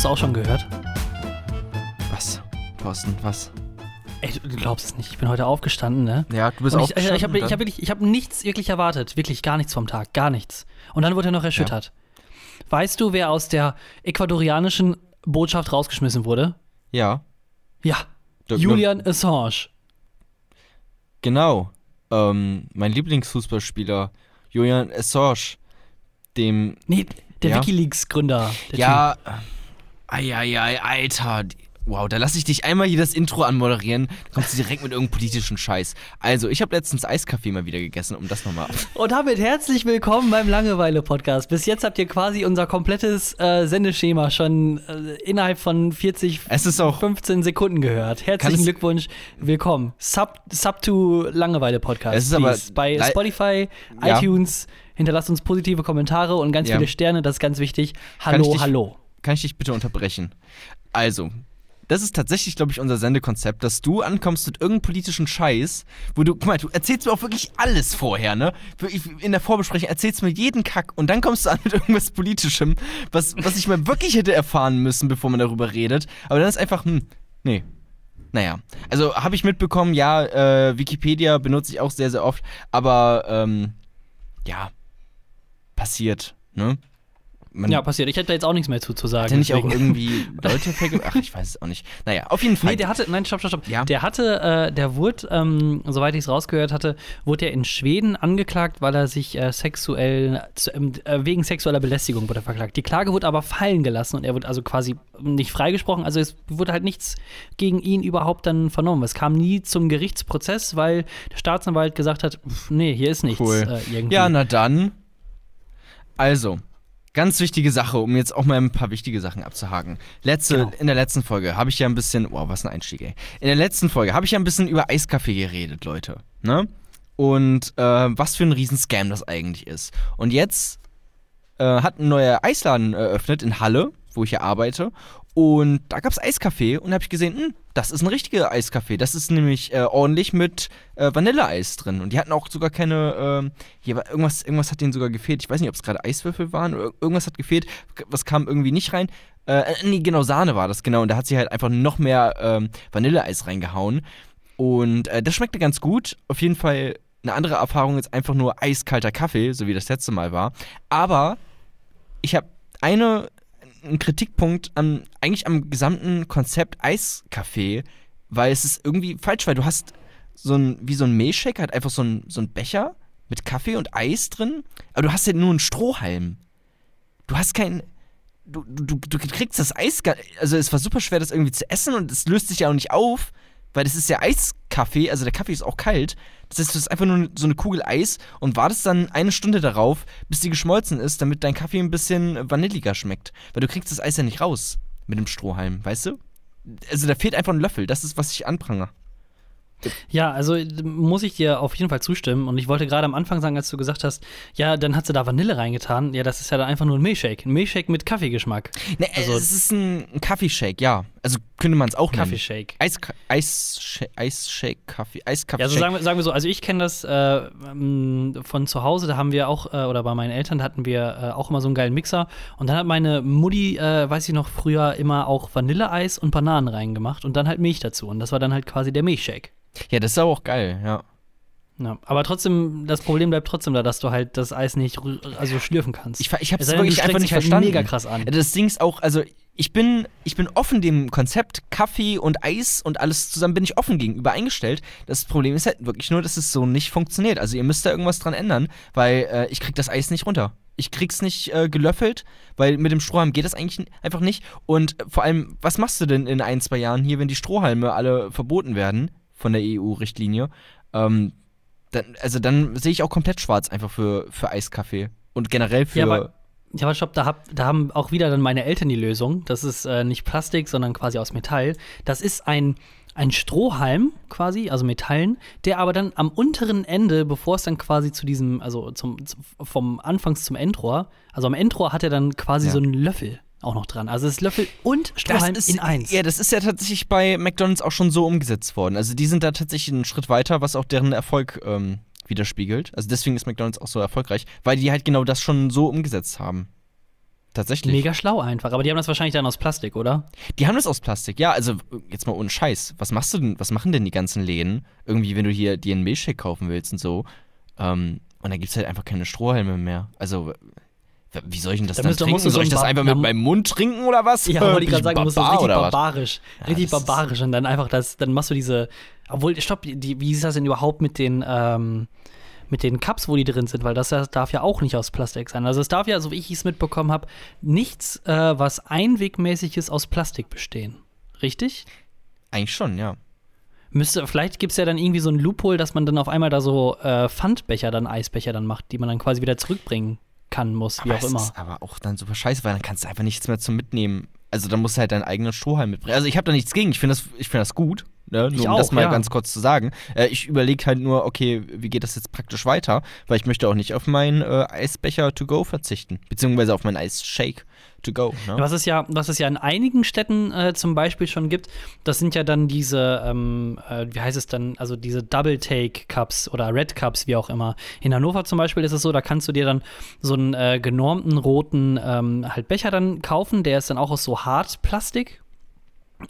es auch schon gehört? Was? Thorsten, was? Ey, du glaubst es nicht. Ich bin heute aufgestanden, ne? Ja, du bist auch ich, ich, ich habe ich hab wirklich, ich habe nichts wirklich erwartet. Wirklich gar nichts vom Tag. Gar nichts. Und dann wurde er noch erschüttert. Weißt du, wer aus der ecuadorianischen Botschaft rausgeschmissen wurde? Ja, Ja. Da- Julian Assange. genau. Ähm, mein Lieblingsfußballspieler, Julian Assange, dem. Nee, der Ja. Wikileaks-Gründer. der Ja. Eieiei, Alter. Wow, da lasse ich dich einmal hier das Intro anmoderieren. Dann kommst du direkt mit irgendeinem politischen Scheiß. Also, ich habe letztens Eiskaffee mal wieder gegessen, um das nochmal. Und damit herzlich willkommen beim Langeweile-Podcast. Bis jetzt habt ihr quasi unser komplettes äh, Sendeschema schon äh, innerhalb von 40, Es ist auch. 15 Sekunden gehört. Herzlichen Glückwunsch, willkommen. Sub, Sub to Langeweile-Podcast. Es ist aber. Bei Spotify, Ja. iTunes. Hinterlasst uns positive Kommentare und ganz Ja. viele Sterne, das ist ganz wichtig. Hallo, hallo. Kann ich dich bitte unterbrechen? Also, das ist tatsächlich, glaube ich, unser Sendekonzept, dass du ankommst mit irgendeinem politischen Scheiß, wo du, guck mal, du erzählst mir auch wirklich alles vorher, ne? In der Vorbesprechung erzählst du mir jeden Kack und dann kommst du an mit irgendwas Politischem, was, was ich mal wirklich hätte erfahren müssen, bevor man darüber redet. Aber dann ist einfach, hm, nee. Naja, also habe ich mitbekommen, ja, äh, Wikipedia benutze ich auch sehr, sehr oft, aber ähm, ja, passiert, ne? Man, Ja, passiert. Ich hätte da jetzt auch nichts mehr zu, zu sagen. hat er nicht auch irgendwie Leute vergewaltigt? Ach, ich weiß es auch nicht. Naja, auf jeden Fall. Nee, der hatte, nein, stopp, stopp, stopp. Ja. Der hatte, äh, der wurde, ähm, soweit ich es rausgehört hatte, wurde er in Schweden angeklagt, weil er sich äh, sexuell, ähm, äh, wegen sexueller Belästigung wurde er verklagt. Die Klage wurde aber fallen gelassen und er wurde also quasi nicht freigesprochen. Also es wurde halt nichts gegen ihn überhaupt dann vernommen. Es kam nie zum Gerichtsprozess, weil der Staatsanwalt gesagt hat, pff, nee, hier ist nichts. Cool. Äh, irgendwie. ja, na dann. Also, ganz wichtige Sache, um jetzt auch mal ein paar wichtige Sachen abzuhaken. Letzte, Genau. In der letzten Folge habe ich ja ein bisschen, wow, was ein Einstieg, ey. In der letzten Folge habe ich ja ein bisschen über Eiskaffee geredet, Leute. Ne? Und äh, was für ein Riesenscam das eigentlich ist. Und jetzt äh, hat ein neuer Eisladen eröffnet in Halle, wo ich ja arbeite. Und da gab es Eiskaffee und habe ich gesehen, hm, das ist ein richtiger Eiskaffee. Das ist nämlich äh, ordentlich mit äh, Vanilleeis drin. Und die hatten auch sogar keine, ähm, hier war irgendwas, irgendwas hat denen sogar gefehlt. Ich weiß nicht, ob es gerade Eiswürfel waren oder irgendwas hat gefehlt. Was kam irgendwie nicht rein? Äh, nee, genau, Sahne war das, genau. Und da hat sie halt einfach noch mehr ähm, Vanilleeis reingehauen. Und äh, das schmeckte ganz gut. Auf jeden Fall eine andere Erfahrung ist einfach nur eiskalter Kaffee, so wie das letzte Mal war. Aber ich habe eine einen Kritikpunkt am, eigentlich am gesamten Konzept Eiskaffee, weil es ist irgendwie falsch, weil du hast so ein, wie so ein Milchshake, halt einfach so ein, so ein Becher mit Kaffee und Eis drin, aber du hast ja nur einen Strohhalm. Du hast kein, du, du, du kriegst das Eis, also es war super schwer, das irgendwie zu essen und es löst sich ja auch nicht auf, weil das ist ja Eiskaffee, also der Kaffee ist auch kalt. Das heißt, du hast einfach nur so eine Kugel Eis und wartest dann eine Stunde darauf, bis die geschmolzen ist, damit dein Kaffee ein bisschen vanilliger schmeckt. Weil du kriegst das Eis ja nicht raus mit dem Strohhalm, weißt du? Also da fehlt einfach ein Löffel, das ist, was ich anprangere. Ja, also muss ich dir auf jeden Fall zustimmen. Und ich wollte gerade am Anfang sagen, als du gesagt hast, ja, dann hat sie da Vanille reingetan. Ja, das ist ja dann einfach nur ein Milchshake. Ein Milchshake mit Kaffeegeschmack. Ne, Also- es ist ein, ein Kaffeeshake, ja. Also könnte man es auch nennen. Kaffeeshake. Eis, Eis, Eisshake, Kaffee, Eiskaffee. Ja, also sagen wir, sagen wir so, also ich kenne das äh, ähm, von zu Hause, da haben wir auch, äh, oder bei meinen Eltern, da hatten wir äh, auch immer so einen geilen Mixer. Und dann hat meine Mutti, äh, weiß ich noch, früher immer auch Vanilleeis und Bananen reingemacht und dann halt Milch dazu. Und das war dann halt quasi der Milchshake. ja, das ist aber auch geil, ja. Ja, aber trotzdem, das Problem bleibt trotzdem da, dass du halt das Eis nicht also schlürfen kannst. Ich, ich habe Es wirklich einfach nicht halt verstanden. mega krass an. Das Ding ist auch, also ich bin, ich bin offen dem Konzept Kaffee und Eis und alles zusammen bin ich offen gegenüber eingestellt. Das Problem ist halt wirklich nur, dass es so nicht funktioniert. Also ihr müsst da irgendwas dran ändern, weil äh, ich krieg das Eis nicht runter. Ich krieg's nicht äh, gelöffelt, weil mit dem Strohhalm geht das eigentlich einfach nicht. Und äh, vor allem, was machst du denn in ein, zwei Jahren hier, wenn die Strohhalme alle verboten werden von der EU-Richtlinie? Ähm, dann, also dann sehe ich auch komplett schwarz einfach für, für Eiskaffee. Und generell für. Ja, aber- Ja, aber stopp, da, hab, da haben auch wieder dann meine Eltern die Lösung. Das ist äh, nicht Plastik, sondern quasi aus Metall. Das ist ein, ein Strohhalm quasi, also Metallen, der aber dann am unteren Ende, bevor es dann quasi zu diesem, also zum, zum, vom Anfangs zum Endrohr, also am Endrohr hat er dann quasi Ja. so einen Löffel auch noch dran. Also es ist Löffel und Strohhalm ist, in eins. Ja, das ist ja tatsächlich bei McDonalds auch schon so umgesetzt worden. Also die sind da tatsächlich einen Schritt weiter, was auch deren Erfolg ähm, widerspiegelt. Also deswegen ist McDonalds auch so erfolgreich, weil die halt genau das schon so umgesetzt haben. Tatsächlich. Mega schlau einfach. Aber die haben das wahrscheinlich dann aus Plastik, oder? Die haben das aus Plastik, ja. Also jetzt mal ohne Scheiß. Was machst du denn, was machen denn die ganzen Läden? Irgendwie, wenn du hier dir einen Milchshake kaufen willst und so. Ähm, und dann gibt es halt einfach keine Strohhalme mehr. Also, wie soll ich denn das Da dann trinken? so Soll ich das einfach mit meinem Mund trinken oder was? Ja, wollte ich gerade sagen, du musst das richtig barbarisch. richtig das ist- barbarisch und dann einfach das, dann machst du diese. Obwohl, stopp, die, wie ist das denn überhaupt mit den, ähm, mit den Cups, wo die drin sind? Weil das darf ja auch nicht aus Plastik sein. Also es darf ja, so wie ich es mitbekommen habe, nichts, äh, was einwegmäßig ist, aus Plastik bestehen. Richtig? Eigentlich schon, ja. Müsste, vielleicht gibt es ja dann irgendwie so ein Loophole, dass man dann auf einmal da so äh, Pfandbecher, dann Eisbecher dann macht, die man dann quasi wieder zurückbringen kann, muss, wie aber auch es immer. ist aber auch dann super scheiße, weil dann kannst du einfach nichts mehr zum Mitnehmen. Also dann musst du halt deinen eigenen Strohhalm mitbringen. Also ich habe da nichts gegen. Ich finde das, ich find das gut. Ne? Nur Ich um das auch, mal ja. ganz kurz zu sagen. Äh, ich überlege halt nur, okay, wie geht das jetzt praktisch weiter? Weil ich möchte auch nicht auf meinen äh, Eisbecher to go verzichten. Beziehungsweise auf meinen Eisshake to go. Ne? Was es ja, was es ja in einigen Städten äh, zum Beispiel schon gibt, das sind ja dann diese, ähm, äh, wie heißt es dann, also diese Double Take Cups oder Red Cups, wie auch immer. In Hannover zum Beispiel ist es so, da kannst du dir dann so einen äh, genormten roten ähm, halt Becher dann kaufen, der ist dann auch aus so Hartplastik.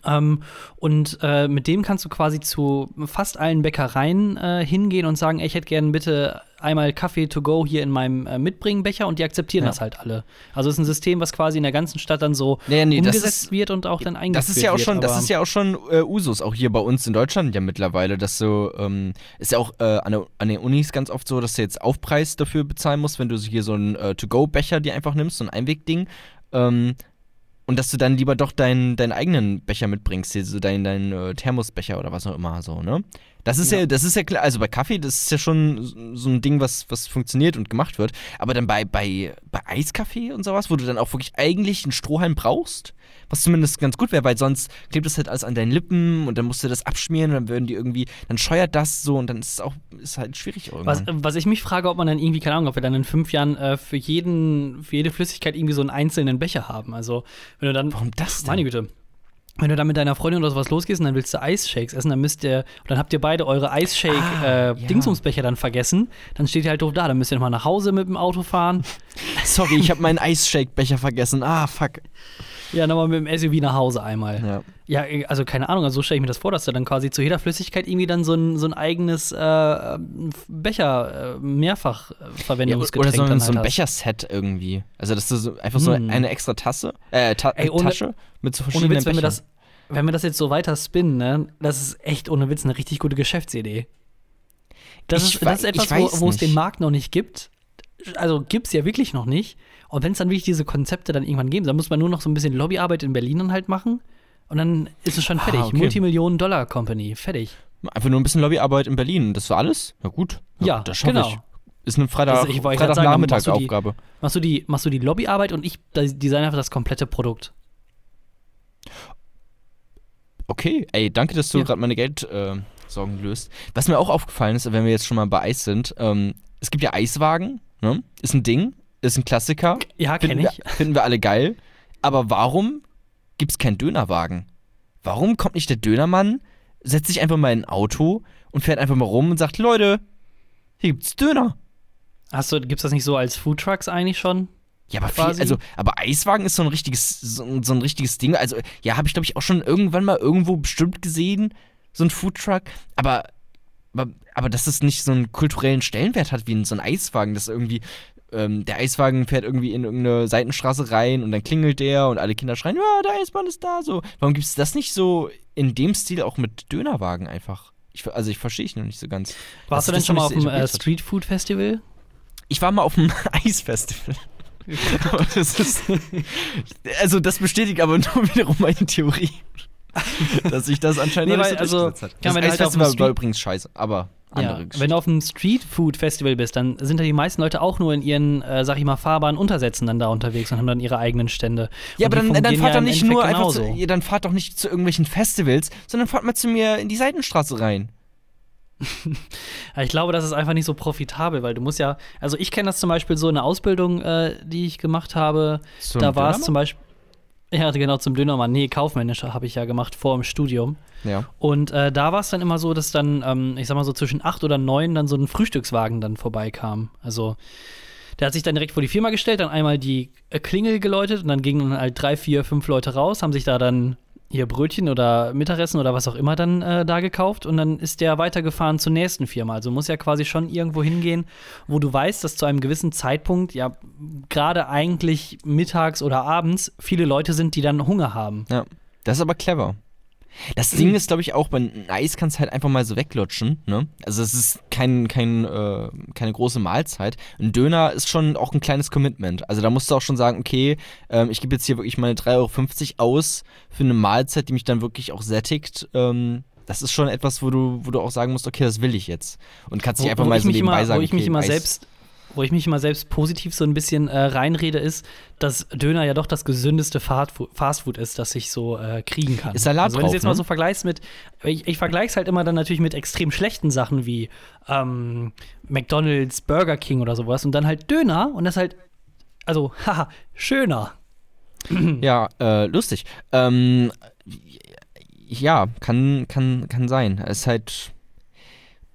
Ähm, und äh, mit dem kannst du quasi zu fast allen Bäckereien äh, hingehen und sagen, ey, ich hätte gerne bitte einmal Kaffee to go hier in meinem äh, Mitbringbecher und die akzeptieren Ja. das halt alle. Also es ist ein System, was quasi in der ganzen Stadt dann so Nee, nee, das umgesetzt ist- wird und auch dann eingeführt Das ist ja auch wird, schon, das aber- ist ja auch schon äh, Usus, auch hier bei uns in Deutschland ja mittlerweile, dass so, ähm, ist ja auch äh, an, der, an den Unis ganz oft so, dass du jetzt Aufpreis dafür bezahlen musst, wenn du hier so einen äh, To-Go-Becher dir einfach nimmst, so ein Einwegding. Ähm, und dass du dann lieber doch deinen, deinen eigenen Becher mitbringst, so deinen, deinen äh, Thermosbecher oder was auch immer so, ne? Das ist ja. Ja. das ist ja klar, also bei Kaffee, das ist ja schon so- ein Ding, was, was funktioniert und gemacht wird. Aber dann bei, bei, bei Eiskaffee und sowas, wo du dann auch wirklich eigentlich einen Strohhalm brauchst, was zumindest ganz gut wäre, weil sonst klebt das halt alles an deinen Lippen und dann musst du das abschmieren und dann würden die irgendwie, dann scheuert das so und dann ist es auch, ist halt schwierig Was, irgendwann. was ich mich frage, ob man dann irgendwie, keine Ahnung, ob wir dann in fünf Jahren äh, für, jeden, für jede Flüssigkeit irgendwie so einen einzelnen Becher haben. Also, wenn du dann. Warum das denn? Meine Güte. Wenn du dann mit deiner Freundin oder sowas losgehst und dann willst du Eisshakes essen, dann müsst ihr, dann habt ihr beide eure Ah, ja. Eisshake-Dingsumsbecher dann vergessen, dann steht ihr halt doof da. Dann müsst ihr nochmal nach Hause mit dem Auto fahren. Sorry, ich habe meinen Eisshake-Becher vergessen. Ah, fuck. Ja, nochmal mit dem SUV nach Hause einmal. Ja. Ja, also keine Ahnung, also so stelle ich mir das vor, dass du dann quasi zu jeder Flüssigkeit irgendwie dann so ein, so ein eigenes äh, Becher, äh, mehrfach äh, Ja, Verwendungsgetränk oder so, dann ein- so ein halt. Becherset irgendwie. Also, dass du so einfach so Hm. eine extra Tasse, äh, Ta Ey, ohne- Tasche mit so Ohne verschiedenen Witz, wenn wir, Bechern. das, wenn wir das jetzt so weiter spinnen, ne, das ist echt ohne Witz eine richtig gute Geschäftsidee. Das, Ich ist, das ist etwas, wo, es den Markt noch nicht gibt. Also gibt es ja wirklich noch nicht. Und wenn es dann wirklich diese Konzepte dann irgendwann geben, dann muss man nur noch so ein bisschen Lobbyarbeit in Berlin dann halt machen. Und dann ist es schon Ah, fertig. okay. Multimillionen-Dollar-Company, fertig. Einfach nur ein bisschen Lobbyarbeit in Berlin. Das war alles? Na gut. Ja, das schaffe genau. ich. Ist eine Freitag, ich sagen, Freitagnachmittagsaufgabe. Machst du die, machst du die Lobbyarbeit und ich design einfach das komplette Produkt. Okay, ey, danke, dass du Ja. gerade meine Geldsorgen äh, löst. Was mir auch aufgefallen ist, wenn wir jetzt schon mal bei Eis sind, ähm, es gibt ja Eiswagen, ne? Ist ein Ding, ist ein Klassiker. Ja, Finden kenne ich. wir, finden wir alle geil. Aber warum gibt es keinen Dönerwagen? Warum kommt nicht der Dönermann, setzt sich einfach mal in ein Auto und fährt einfach mal rum und sagt, Leute, hier gibt's Döner. Hast du, gibt's das nicht so als Foodtrucks eigentlich schon? Ja, aber viel, also, aber Eiswagen ist so ein richtiges, so, so ein richtiges Ding. Also, ja, habe ich glaube ich auch schon irgendwann mal irgendwo bestimmt gesehen, so ein Foodtruck. Aber, aber, aber dass es nicht so einen kulturellen Stellenwert hat wie so ein Eiswagen, dass irgendwie ähm, der Eiswagen fährt irgendwie in irgendeine Seitenstraße rein und dann klingelt der und alle Kinder schreien, ja, der Eismann ist da. So, warum gibt es das nicht so in dem Stil auch mit Dönerwagen einfach? Ich, also ich verstehe ich noch nicht so ganz. Warst du denn schon mal auf dem äh. Street Food Festival? Ich war mal auf einem Eisfestival. Das ist, also das bestätigt aber nur wiederum meine Theorie, dass sich das anscheinend Nee, weil, nicht so also, hat. ja, Das wenn halt Eisfestival war Street- übrigens scheiße, aber andere Ja, wenn du auf einem Street Food Festival bist, dann sind da die meisten Leute auch nur in ihren, äh, sag ich mal, fahrbaren Untersätzen dann da unterwegs und haben dann ihre eigenen Stände. ja, Und aber dann, dann fahrt ja doch nicht nur einfach zu, genauso. ja, dann fahrt doch nicht zu irgendwelchen Festivals, sondern fahrt mal zu mir in die Seitenstraße rein. Ja, Ich glaube, das ist einfach nicht so profitabel, weil du musst ja, also ich kenne das zum Beispiel so in der Ausbildung, äh, die ich gemacht habe, Zum da war es zum Beispiel, ja genau, zum Dönermann, nee, kaufmännischer habe ich ja gemacht vor dem Studium. Ja. Und äh, da war es dann immer so, dass dann, ähm, ich sag mal so zwischen acht oder neun dann so ein Frühstückswagen dann vorbeikam. Also Der hat sich dann direkt vor die Firma gestellt, dann einmal die äh, Klingel geläutet und dann gingen halt drei, vier, fünf Leute raus, haben sich da dann ihr Brötchen oder Mittagessen oder was auch immer dann äh, da gekauft und dann ist der weitergefahren zur nächsten Firma. Also muss ja quasi schon irgendwo hingehen, wo du weißt, dass zu einem gewissen Zeitpunkt ja gerade eigentlich mittags oder abends viele Leute sind, die dann Hunger haben. Ja. Das ist aber clever. Das Ding ist, glaube ich, auch, beim Eis kannst du halt einfach mal so weglutschen. Ne? Also es ist kein, kein, äh, keine große Mahlzeit. Ein Döner ist schon auch ein kleines Commitment. Also da musst du auch schon sagen, okay, ähm, ich gebe jetzt hier wirklich meine 3,50 Euro aus für eine Mahlzeit, die mich dann wirklich auch sättigt. Ähm, das ist schon etwas, wo du, wo du auch sagen musst, okay, das will ich jetzt. Und kannst dich einfach mal so nebenbei immer, sagen, Wo ich mich okay, immer Eis. selbst wo ich mich immer selbst positiv so ein bisschen äh, reinrede, ist, dass Döner ja doch das gesündeste Fastfood ist, das ich so äh, kriegen kann. Ist Salat also, wenn du es jetzt ne? mal so vergleichst mit, ich, ich vergleiche es halt immer dann natürlich mit extrem schlechten Sachen wie ähm, McDonalds, Burger King oder sowas und dann halt Döner und das halt, also, haha, schöner. Ja, äh, lustig. Ähm, ja, kann, kann, kann sein. Es ist halt.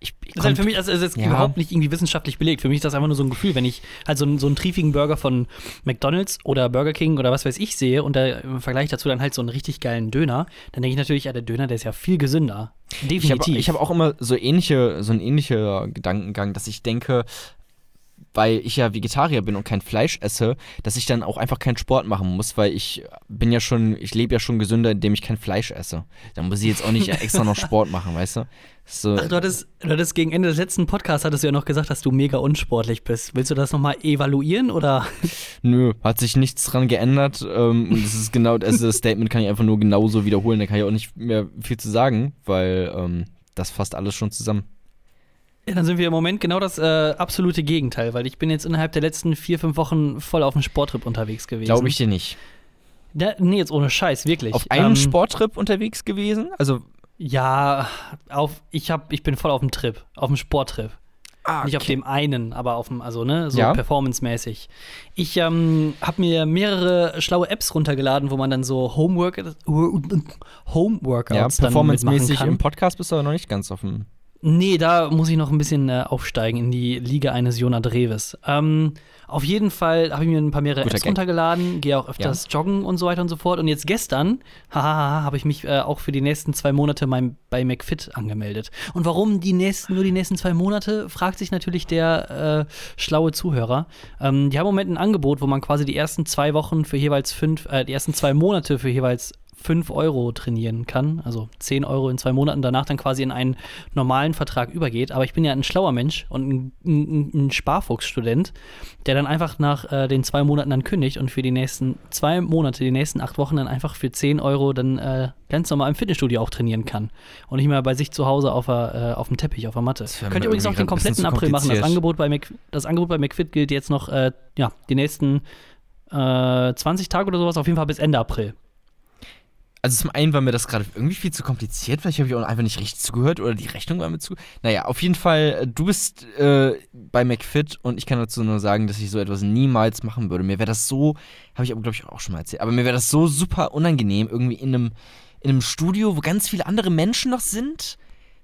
Ich, ich Das ist halt für mich, also es ist Ja. überhaupt nicht irgendwie wissenschaftlich belegt. Für mich ist das einfach nur so ein Gefühl, wenn ich halt so einen, so einen triefigen Burger von McDonalds oder Burger King oder was weiß ich sehe und da im Vergleich dazu dann halt so einen richtig geilen Döner, dann denke ich natürlich, ja, der Döner, der ist ja viel gesünder. Ich habe Definitiv. ich hab auch immer so ähnliche, so einen ähnlichen Gedankengang, dass ich denke, weil ich ja Vegetarier bin und kein Fleisch esse, dass ich dann auch einfach keinen Sport machen muss, weil ich bin ja schon, ich lebe ja schon gesünder, indem ich kein Fleisch esse. Dann muss ich jetzt auch nicht extra noch Sport machen, weißt du? So, Ach, du hattest, du hattest gegen Ende des letzten Podcasts hattest du ja noch gesagt, dass du mega unsportlich bist. Willst du das nochmal evaluieren oder? nö, hat sich nichts dran geändert. Ähm, und das ist genau, also das Statement kann ich einfach nur genauso wiederholen. Da kann ich auch nicht mehr viel zu sagen, weil ähm, das fasst alles schon zusammen. Ja, dann sind wir im Moment genau das äh, absolute Gegenteil, weil ich bin jetzt innerhalb der letzten vier, fünf Wochen voll auf dem Sporttrip unterwegs gewesen. Glaube ich dir nicht. Da, nee, jetzt ohne Scheiß, wirklich. Auf einem Ähm, Sporttrip unterwegs gewesen? Also, Ja, auf, ich, hab, ich bin voll auf dem Trip, auf dem Sporttrip. ah, Nicht auf dem einen, aber auf dem, also, ne, so Ja. performancemäßig. Ich ähm, habe mir mehrere schlaue Apps runtergeladen, wo man dann so Homework, Homeworkouts Ja, performancemäßig im Podcast bist du aber noch nicht ganz auf dem. Nee, da muss ich noch ein bisschen äh, aufsteigen in die Liga eines Jonah Dreves. Ähm, auf jeden Fall habe ich mir ein paar mehrere Guter Apps Gag. runtergeladen, gehe auch öfters joggen und so weiter und so fort. Und jetzt gestern, hahaha, habe ich mich äh, auch für die nächsten zwei Monate mein, bei McFit angemeldet. Und warum die nächsten, nur die nächsten zwei Monate, fragt sich natürlich der äh, schlaue Zuhörer. Ähm, die haben im Moment ein Angebot, wo man quasi die ersten zwei Wochen für jeweils fünf, äh, die ersten zwei Monate für jeweils 5 Euro trainieren kann, also 10 Euro in zwei Monaten, danach dann quasi in einen normalen Vertrag übergeht. Aber ich bin ja ein schlauer Mensch und ein, ein, ein Sparfuchsstudent, der dann einfach nach äh, den zwei Monaten dann kündigt und für die nächsten zwei Monate, die nächsten acht Wochen dann einfach für 10 Euro dann äh, ganz normal im Fitnessstudio auch trainieren kann. Und nicht mehr bei sich zu Hause auf, der, äh, auf dem Teppich, auf der Matte. Könnt ihr übrigens auch den kompletten April machen. Das. Angebot bei, das Angebot bei McFit gilt jetzt noch, äh, ja, die nächsten äh, 20 Tage oder sowas, auf jeden Fall bis Ende April. Also zum einen war mir das gerade irgendwie viel zu kompliziert, vielleicht habe ich auch einfach nicht richtig zugehört oder die Rechnung war mir zu. Naja, auf jeden Fall, äh, du bist äh, bei McFit und ich kann dazu nur sagen, dass ich so etwas niemals machen würde. Mir wäre das so, habe ich aber glaube ich auch schon mal erzählt, aber mir wäre das so super unangenehm, irgendwie in einem, in einem Studio, wo ganz viele andere Menschen noch sind,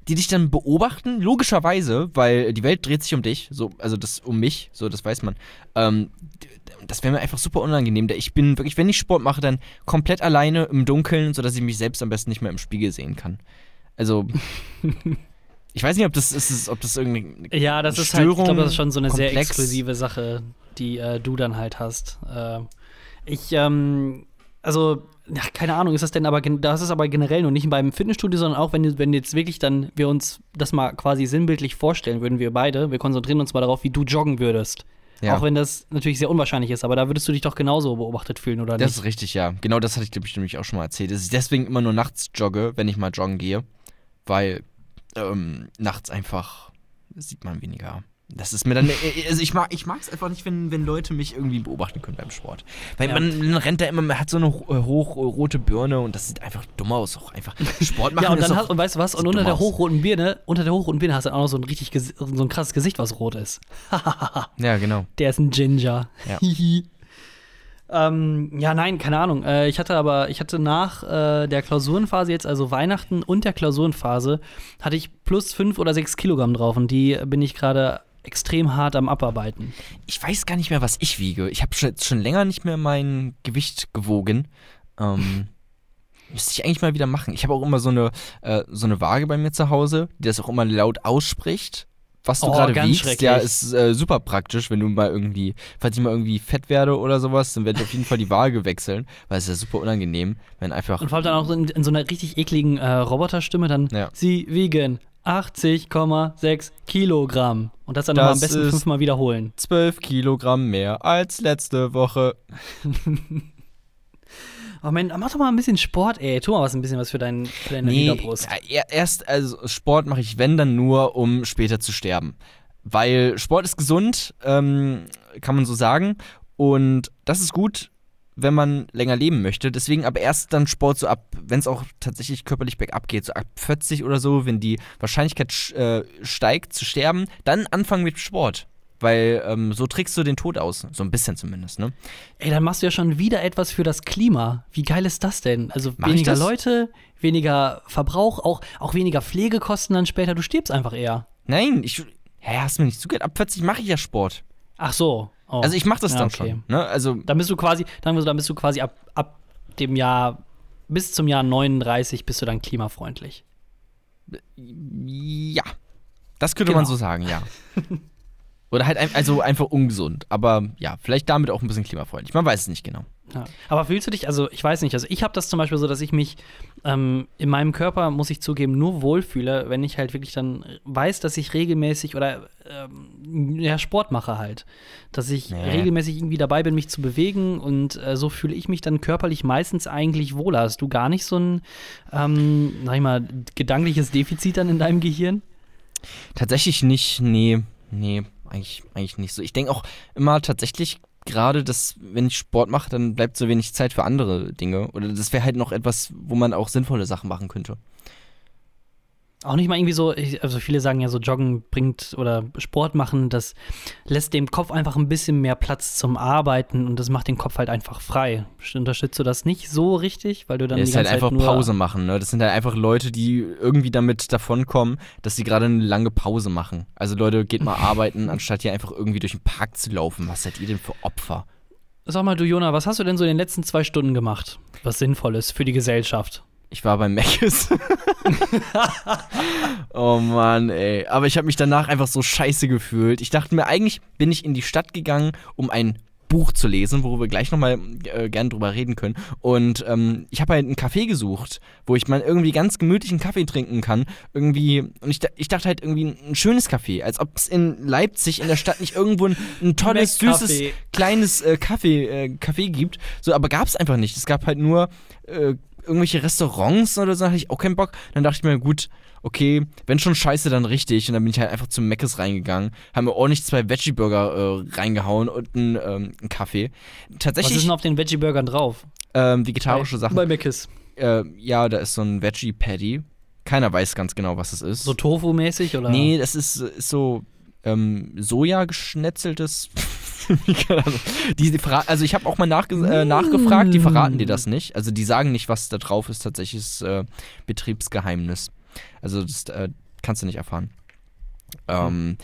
die dich dann beobachten, logischerweise, weil die Welt dreht sich um dich, so, also das um mich, so, das weiß man. Ähm, das wäre mir einfach super unangenehm. Ich bin wirklich, wenn ich Sport mache, dann komplett alleine im Dunkeln, sodass ich mich selbst am besten nicht mehr im Spiegel sehen kann. Also, ich weiß nicht, ob das ist, ob das irgendwie. Ja, das ist halt, ich glaube, das ist schon so eine sehr komplex. exklusive Sache, die äh, du dann halt hast. Äh, ich, ähm, also, ja, keine Ahnung, ist das denn aber, das ist aber generell nur nicht beim Fitnessstudio, sondern auch, wenn, wenn jetzt wirklich dann wir uns das mal quasi sinnbildlich vorstellen würden, wir beide, wir konzentrieren uns mal darauf, wie du joggen würdest. Ja. Auch wenn das natürlich sehr unwahrscheinlich ist, aber da würdest du dich doch genauso beobachtet fühlen, oder Das nicht? ist richtig, ja. Genau das hatte ich, glaube ich, nämlich auch schon mal erzählt. Dass ich deswegen immer nur nachts jogge, wenn ich mal joggen gehe. Weil ähm, nachts einfach sieht man weniger. Das ist mir dann. äh, Also ich mag ich es einfach nicht, wenn, wenn Leute mich irgendwie beobachten können beim Sport. Weil Ja. man, rennt da immer, man hat so eine ho- hochrote Birne und das sieht einfach dumm aus. Auch einfach. Sport machen Ja, und dann hast, und weißt du was? Und unter der hochroten Birne, unter der hochroten Birne hast du auch noch so ein richtig so ein krasses Gesicht, was rot ist. Ja, genau. Der ist ein Ginger. Ja. Ähm, ja, nein, keine Ahnung. Äh, ich hatte aber, ich hatte nach äh, der Klausurenphase jetzt, also Weihnachten und der Klausurenphase, hatte ich plus fünf oder sechs Kilogramm drauf und die bin ich gerade extrem hart am Abarbeiten. Ich weiß gar nicht mehr, was ich wiege. Ich habe schon, schon länger nicht mehr mein Gewicht gewogen. Ähm, müsste ich eigentlich mal wieder machen. Ich habe auch immer so eine, äh, so eine Waage bei mir zu Hause, die das auch immer laut ausspricht. Was du Oh, gerade wiegst, ja, ist äh, super praktisch, wenn du mal irgendwie, falls ich mal irgendwie fett werde oder sowas, dann werde ich auf jeden Fall die Waage wechseln, weil es ist ja super unangenehm, wenn einfach Und vor allem dann auch in, in so einer richtig ekligen äh, Roboterstimme dann, Ja. sie wiegen 80,6 Kilogramm. Und das dann nochmal am besten fünfmal wiederholen. 12 Kilogramm mehr als letzte Woche. Oh Mann, mach doch mal ein bisschen Sport, ey. Tu mal was ein bisschen was für, dein, für deine Nee, Niederbrust. ja, erst, also Sport mache ich, wenn dann nur, um später zu sterben. Weil Sport ist gesund, ähm, kann man so sagen. Und das ist gut, wenn man länger leben möchte. Deswegen aber erst dann Sport so ab, wenn es auch tatsächlich körperlich bergab geht, so ab 40 oder so, wenn die Wahrscheinlichkeit sch- äh, steigt zu sterben, dann anfangen mit Sport. Weil ähm, so trickst du den Tod aus. So ein bisschen zumindest, ne? Ey, dann machst du ja schon wieder etwas für das Klima. Wie geil ist das denn? Also Mach weniger? Leute, weniger Verbrauch, auch, auch weniger Pflegekosten dann später. Du stirbst einfach eher. Nein, ich. Hä, hast du mir nicht zugehört? Ab 40 mache ich ja Sport. Ach so. Oh. Also ich mache das Ja, dann okay. schon. Ne? Also Dann bist du quasi, dann bist du, dann bist du quasi ab, ab dem Jahr, bis zum Jahr 39 bist du dann klimafreundlich. Ja. Das könnte Genau. man so sagen, ja. Oder halt ein, also einfach ungesund. Aber ja, vielleicht damit auch ein bisschen klimafreundlich. Man weiß es nicht genau. Ja. Aber fühlst du dich, also ich weiß nicht, also ich habe das zum Beispiel so, dass ich mich ähm, in meinem Körper, muss ich zugeben, nur wohlfühle, wenn ich halt wirklich dann weiß, dass ich regelmäßig oder ähm, ja, Sport mache halt. Dass ich Nee. regelmäßig irgendwie dabei bin, mich zu bewegen und äh, so fühle ich mich dann körperlich meistens eigentlich wohler. Hast du gar nicht so ein, ähm, sag ich mal, gedankliches Defizit dann in deinem Gehirn? Tatsächlich nicht, nee, nee, eigentlich, eigentlich nicht so. Ich denke auch immer tatsächlich gerade, dass wenn ich Sport mache, dann bleibt so wenig Zeit für andere Dinge. Oder das wäre halt noch etwas, wo man auch sinnvolle Sachen machen könnte. Auch nicht mal irgendwie so, also viele sagen ja so, Joggen bringt oder Sport machen, das lässt dem Kopf einfach ein bisschen mehr Platz zum Arbeiten und das macht den Kopf halt einfach frei. Unterstützt du das nicht so richtig, weil du dann Ja, die ist halt ganze einfach Zeit Pause machen, ne? Das sind halt einfach Leute, die irgendwie damit davonkommen, dass sie gerade eine lange Pause machen. Also Leute, geht mal arbeiten, anstatt hier einfach irgendwie durch den Park zu laufen. Was seid ihr denn für Opfer? Sag mal, du Jona, was hast du denn so in den letzten zwei Stunden gemacht? Was Sinnvolles für die Gesellschaft? Ich war beim Meckes. oh Mann, ey. Aber ich habe mich danach einfach so scheiße gefühlt. Ich dachte mir, eigentlich bin ich in die Stadt gegangen, um ein Buch zu lesen, worüber wir gleich nochmal äh, gern drüber reden können. Und ähm, ich habe halt einen Café gesucht, wo ich mal irgendwie ganz gemütlichen Kaffee trinken kann. Irgendwie, und ich, ich dachte halt irgendwie ein schönes Café, als ob es in Leipzig in der Stadt nicht irgendwo ein, ein tolles, süßes, kleines äh, Kaffee, äh, Café gibt. So, aber gab es einfach nicht. Es gab halt nur äh, irgendwelche Restaurants oder so, da hatte ich auch keinen Bock. Dann dachte ich mir, gut, okay, wenn schon scheiße, dann richtig. Und dann bin ich halt einfach zum Meckes reingegangen, haben mir ordentlich zwei Veggie-Burger äh, reingehauen und einen, ähm, einen Kaffee. Was ist Tatsächlich denn auf den Veggie-Burgern drauf? ähm, vegetarische Sachen. Bei Mc's. Äh, ja, da ist so ein Veggie-Patty. Keiner weiß ganz genau, was es ist. So Tofu-mäßig oder? Nee, das ist, ist so ähm, Soja geschnetzeltes. Keine Ahnung. die, also ich habe auch mal äh, nachgefragt, die verraten dir das nicht. Also die sagen nicht, was da drauf ist. Tatsächlich ist äh, Betriebsgeheimnis. Also das äh, kannst du nicht erfahren. Ähm,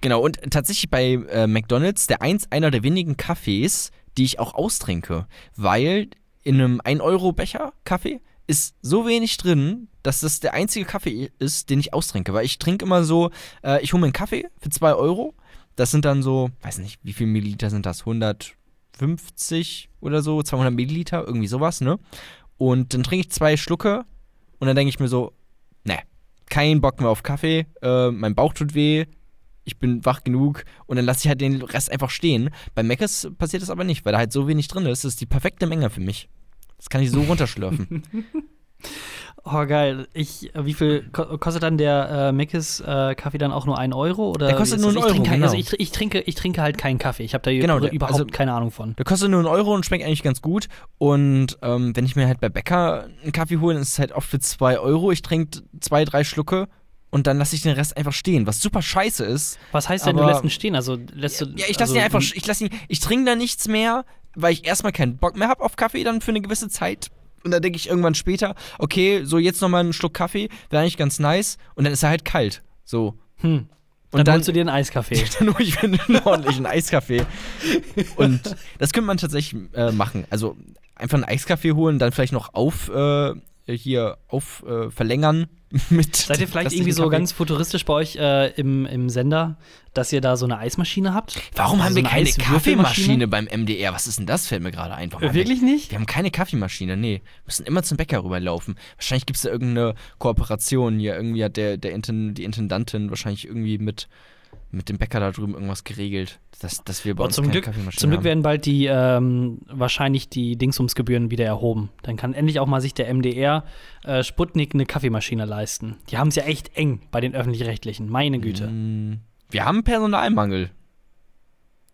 genau, und tatsächlich bei äh, McDonalds der eins, einer der wenigen Kaffees, die ich auch austrinke, weil in einem 1-Euro-Becher Kaffee ist so wenig drin, dass das der einzige Kaffee ist, den ich austrinke. Weil ich trinke immer so, äh, ich hole mir einen Kaffee für 2 Euro. Das sind dann so, weiß nicht, wie viel Milliliter sind das? 150 oder so, 200 Milliliter, irgendwie sowas, ne? Und dann trinke ich zwei Schlucke und dann denke ich mir so, ne, kein Bock mehr auf Kaffee, äh, mein Bauch tut weh, ich bin wach genug und dann lasse ich halt den Rest einfach stehen. Bei Mc's passiert das aber nicht, weil da halt so wenig drin ist. Das ist die perfekte Menge für mich. Das kann ich so runterschlürfen. Oh, geil. Ich, äh, wie viel ko kostet dann der äh, Mc's äh, Kaffee dann auch nur 1 Euro? Oder Der kostet nur einen ich trinke, Euro, Also genau. ich, ich, trinke, ich trinke halt keinen Kaffee. Ich habe da Genau, der- überhaupt also- keine Ahnung von. Der kostet nur einen Euro und schmeckt eigentlich ganz gut. Und ähm, wenn ich mir halt bei Bäcker einen Kaffee hole, dann ist es halt oft für 2 Euro. Ich trinke zwei, drei Schlucke und dann lasse ich den Rest einfach stehen, was super scheiße ist. Was heißt denn, du lässt ihn stehen? Also lässt du. Ja, ich lasse also, ihn einfach, ich lasse ihn, ich trinke da nichts mehr, weil ich erstmal keinen Bock mehr habe auf Kaffee dann für eine gewisse Zeit. Und dann denke ich irgendwann später, okay, so jetzt nochmal einen Schluck Kaffee, wäre eigentlich ganz nice. Und dann ist er halt kalt. So. Hm. Und Dann, dann, holst du dir einen Eiskaffee. dann hole ich mir einen ordentlichen Eiskaffee. Und das könnte man tatsächlich äh, machen. Also einfach einen Eiskaffee holen, dann vielleicht noch auf äh, hier auf äh, verlängern mit. Seid ihr vielleicht irgendwie so Kaffee. ganz futuristisch bei euch äh, im, im Sender, dass ihr da so eine Eismaschine habt? Warum Also haben so wir eine keine? Kaffeemaschine beim MDR? Was ist denn das? Fällt mir gerade ein. Warum Äh, wirklich nicht? Wir haben keine Kaffeemaschine, nee. Wir müssen immer zum Bäcker rüberlaufen. Wahrscheinlich gibt es da irgendeine Kooperation hier. Irgendwie hat der, der Inten, die Intendantin wahrscheinlich irgendwie mit, mit dem Bäcker da drüben irgendwas geregelt, dass, dass wir bei Aber uns zum keine Glück, zum Glück werden bald die ähm, wahrscheinlich die Dingsumsgebühren wieder erhoben. Dann kann endlich auch mal sich der MDR äh, Sputnik eine Kaffeemaschine leisten. Die haben es ja echt eng bei den öffentlich-rechtlichen. Meine Güte. Mm, Wir haben Personalmangel.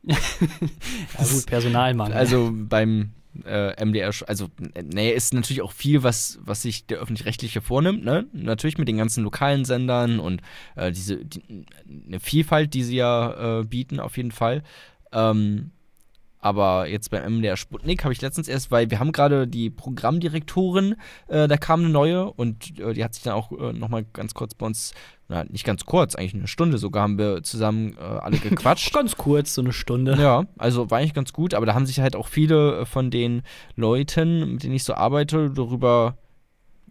Ja gut, Personalmangel. Also beim äh, MDR, also äh, naja, ist natürlich auch viel, was, was sich der öffentlich-rechtliche vornimmt, ne? Natürlich mit den ganzen lokalen Sendern und äh, diese die, eine Vielfalt, die sie ja äh, bieten, auf jeden Fall. Ähm, aber jetzt beim MDR Sputnik habe ich letztens erst, weil wir haben gerade die Programmdirektorin, äh, da kam eine neue und äh, die hat sich dann auch äh, nochmal ganz kurz bei uns, na, nicht ganz kurz, eigentlich eine Stunde sogar, haben wir zusammen äh, alle gequatscht. Ganz kurz, so eine Stunde. Ja, also war eigentlich ganz gut, aber da haben sich halt auch viele äh, von den Leuten, mit denen ich so arbeite, darüber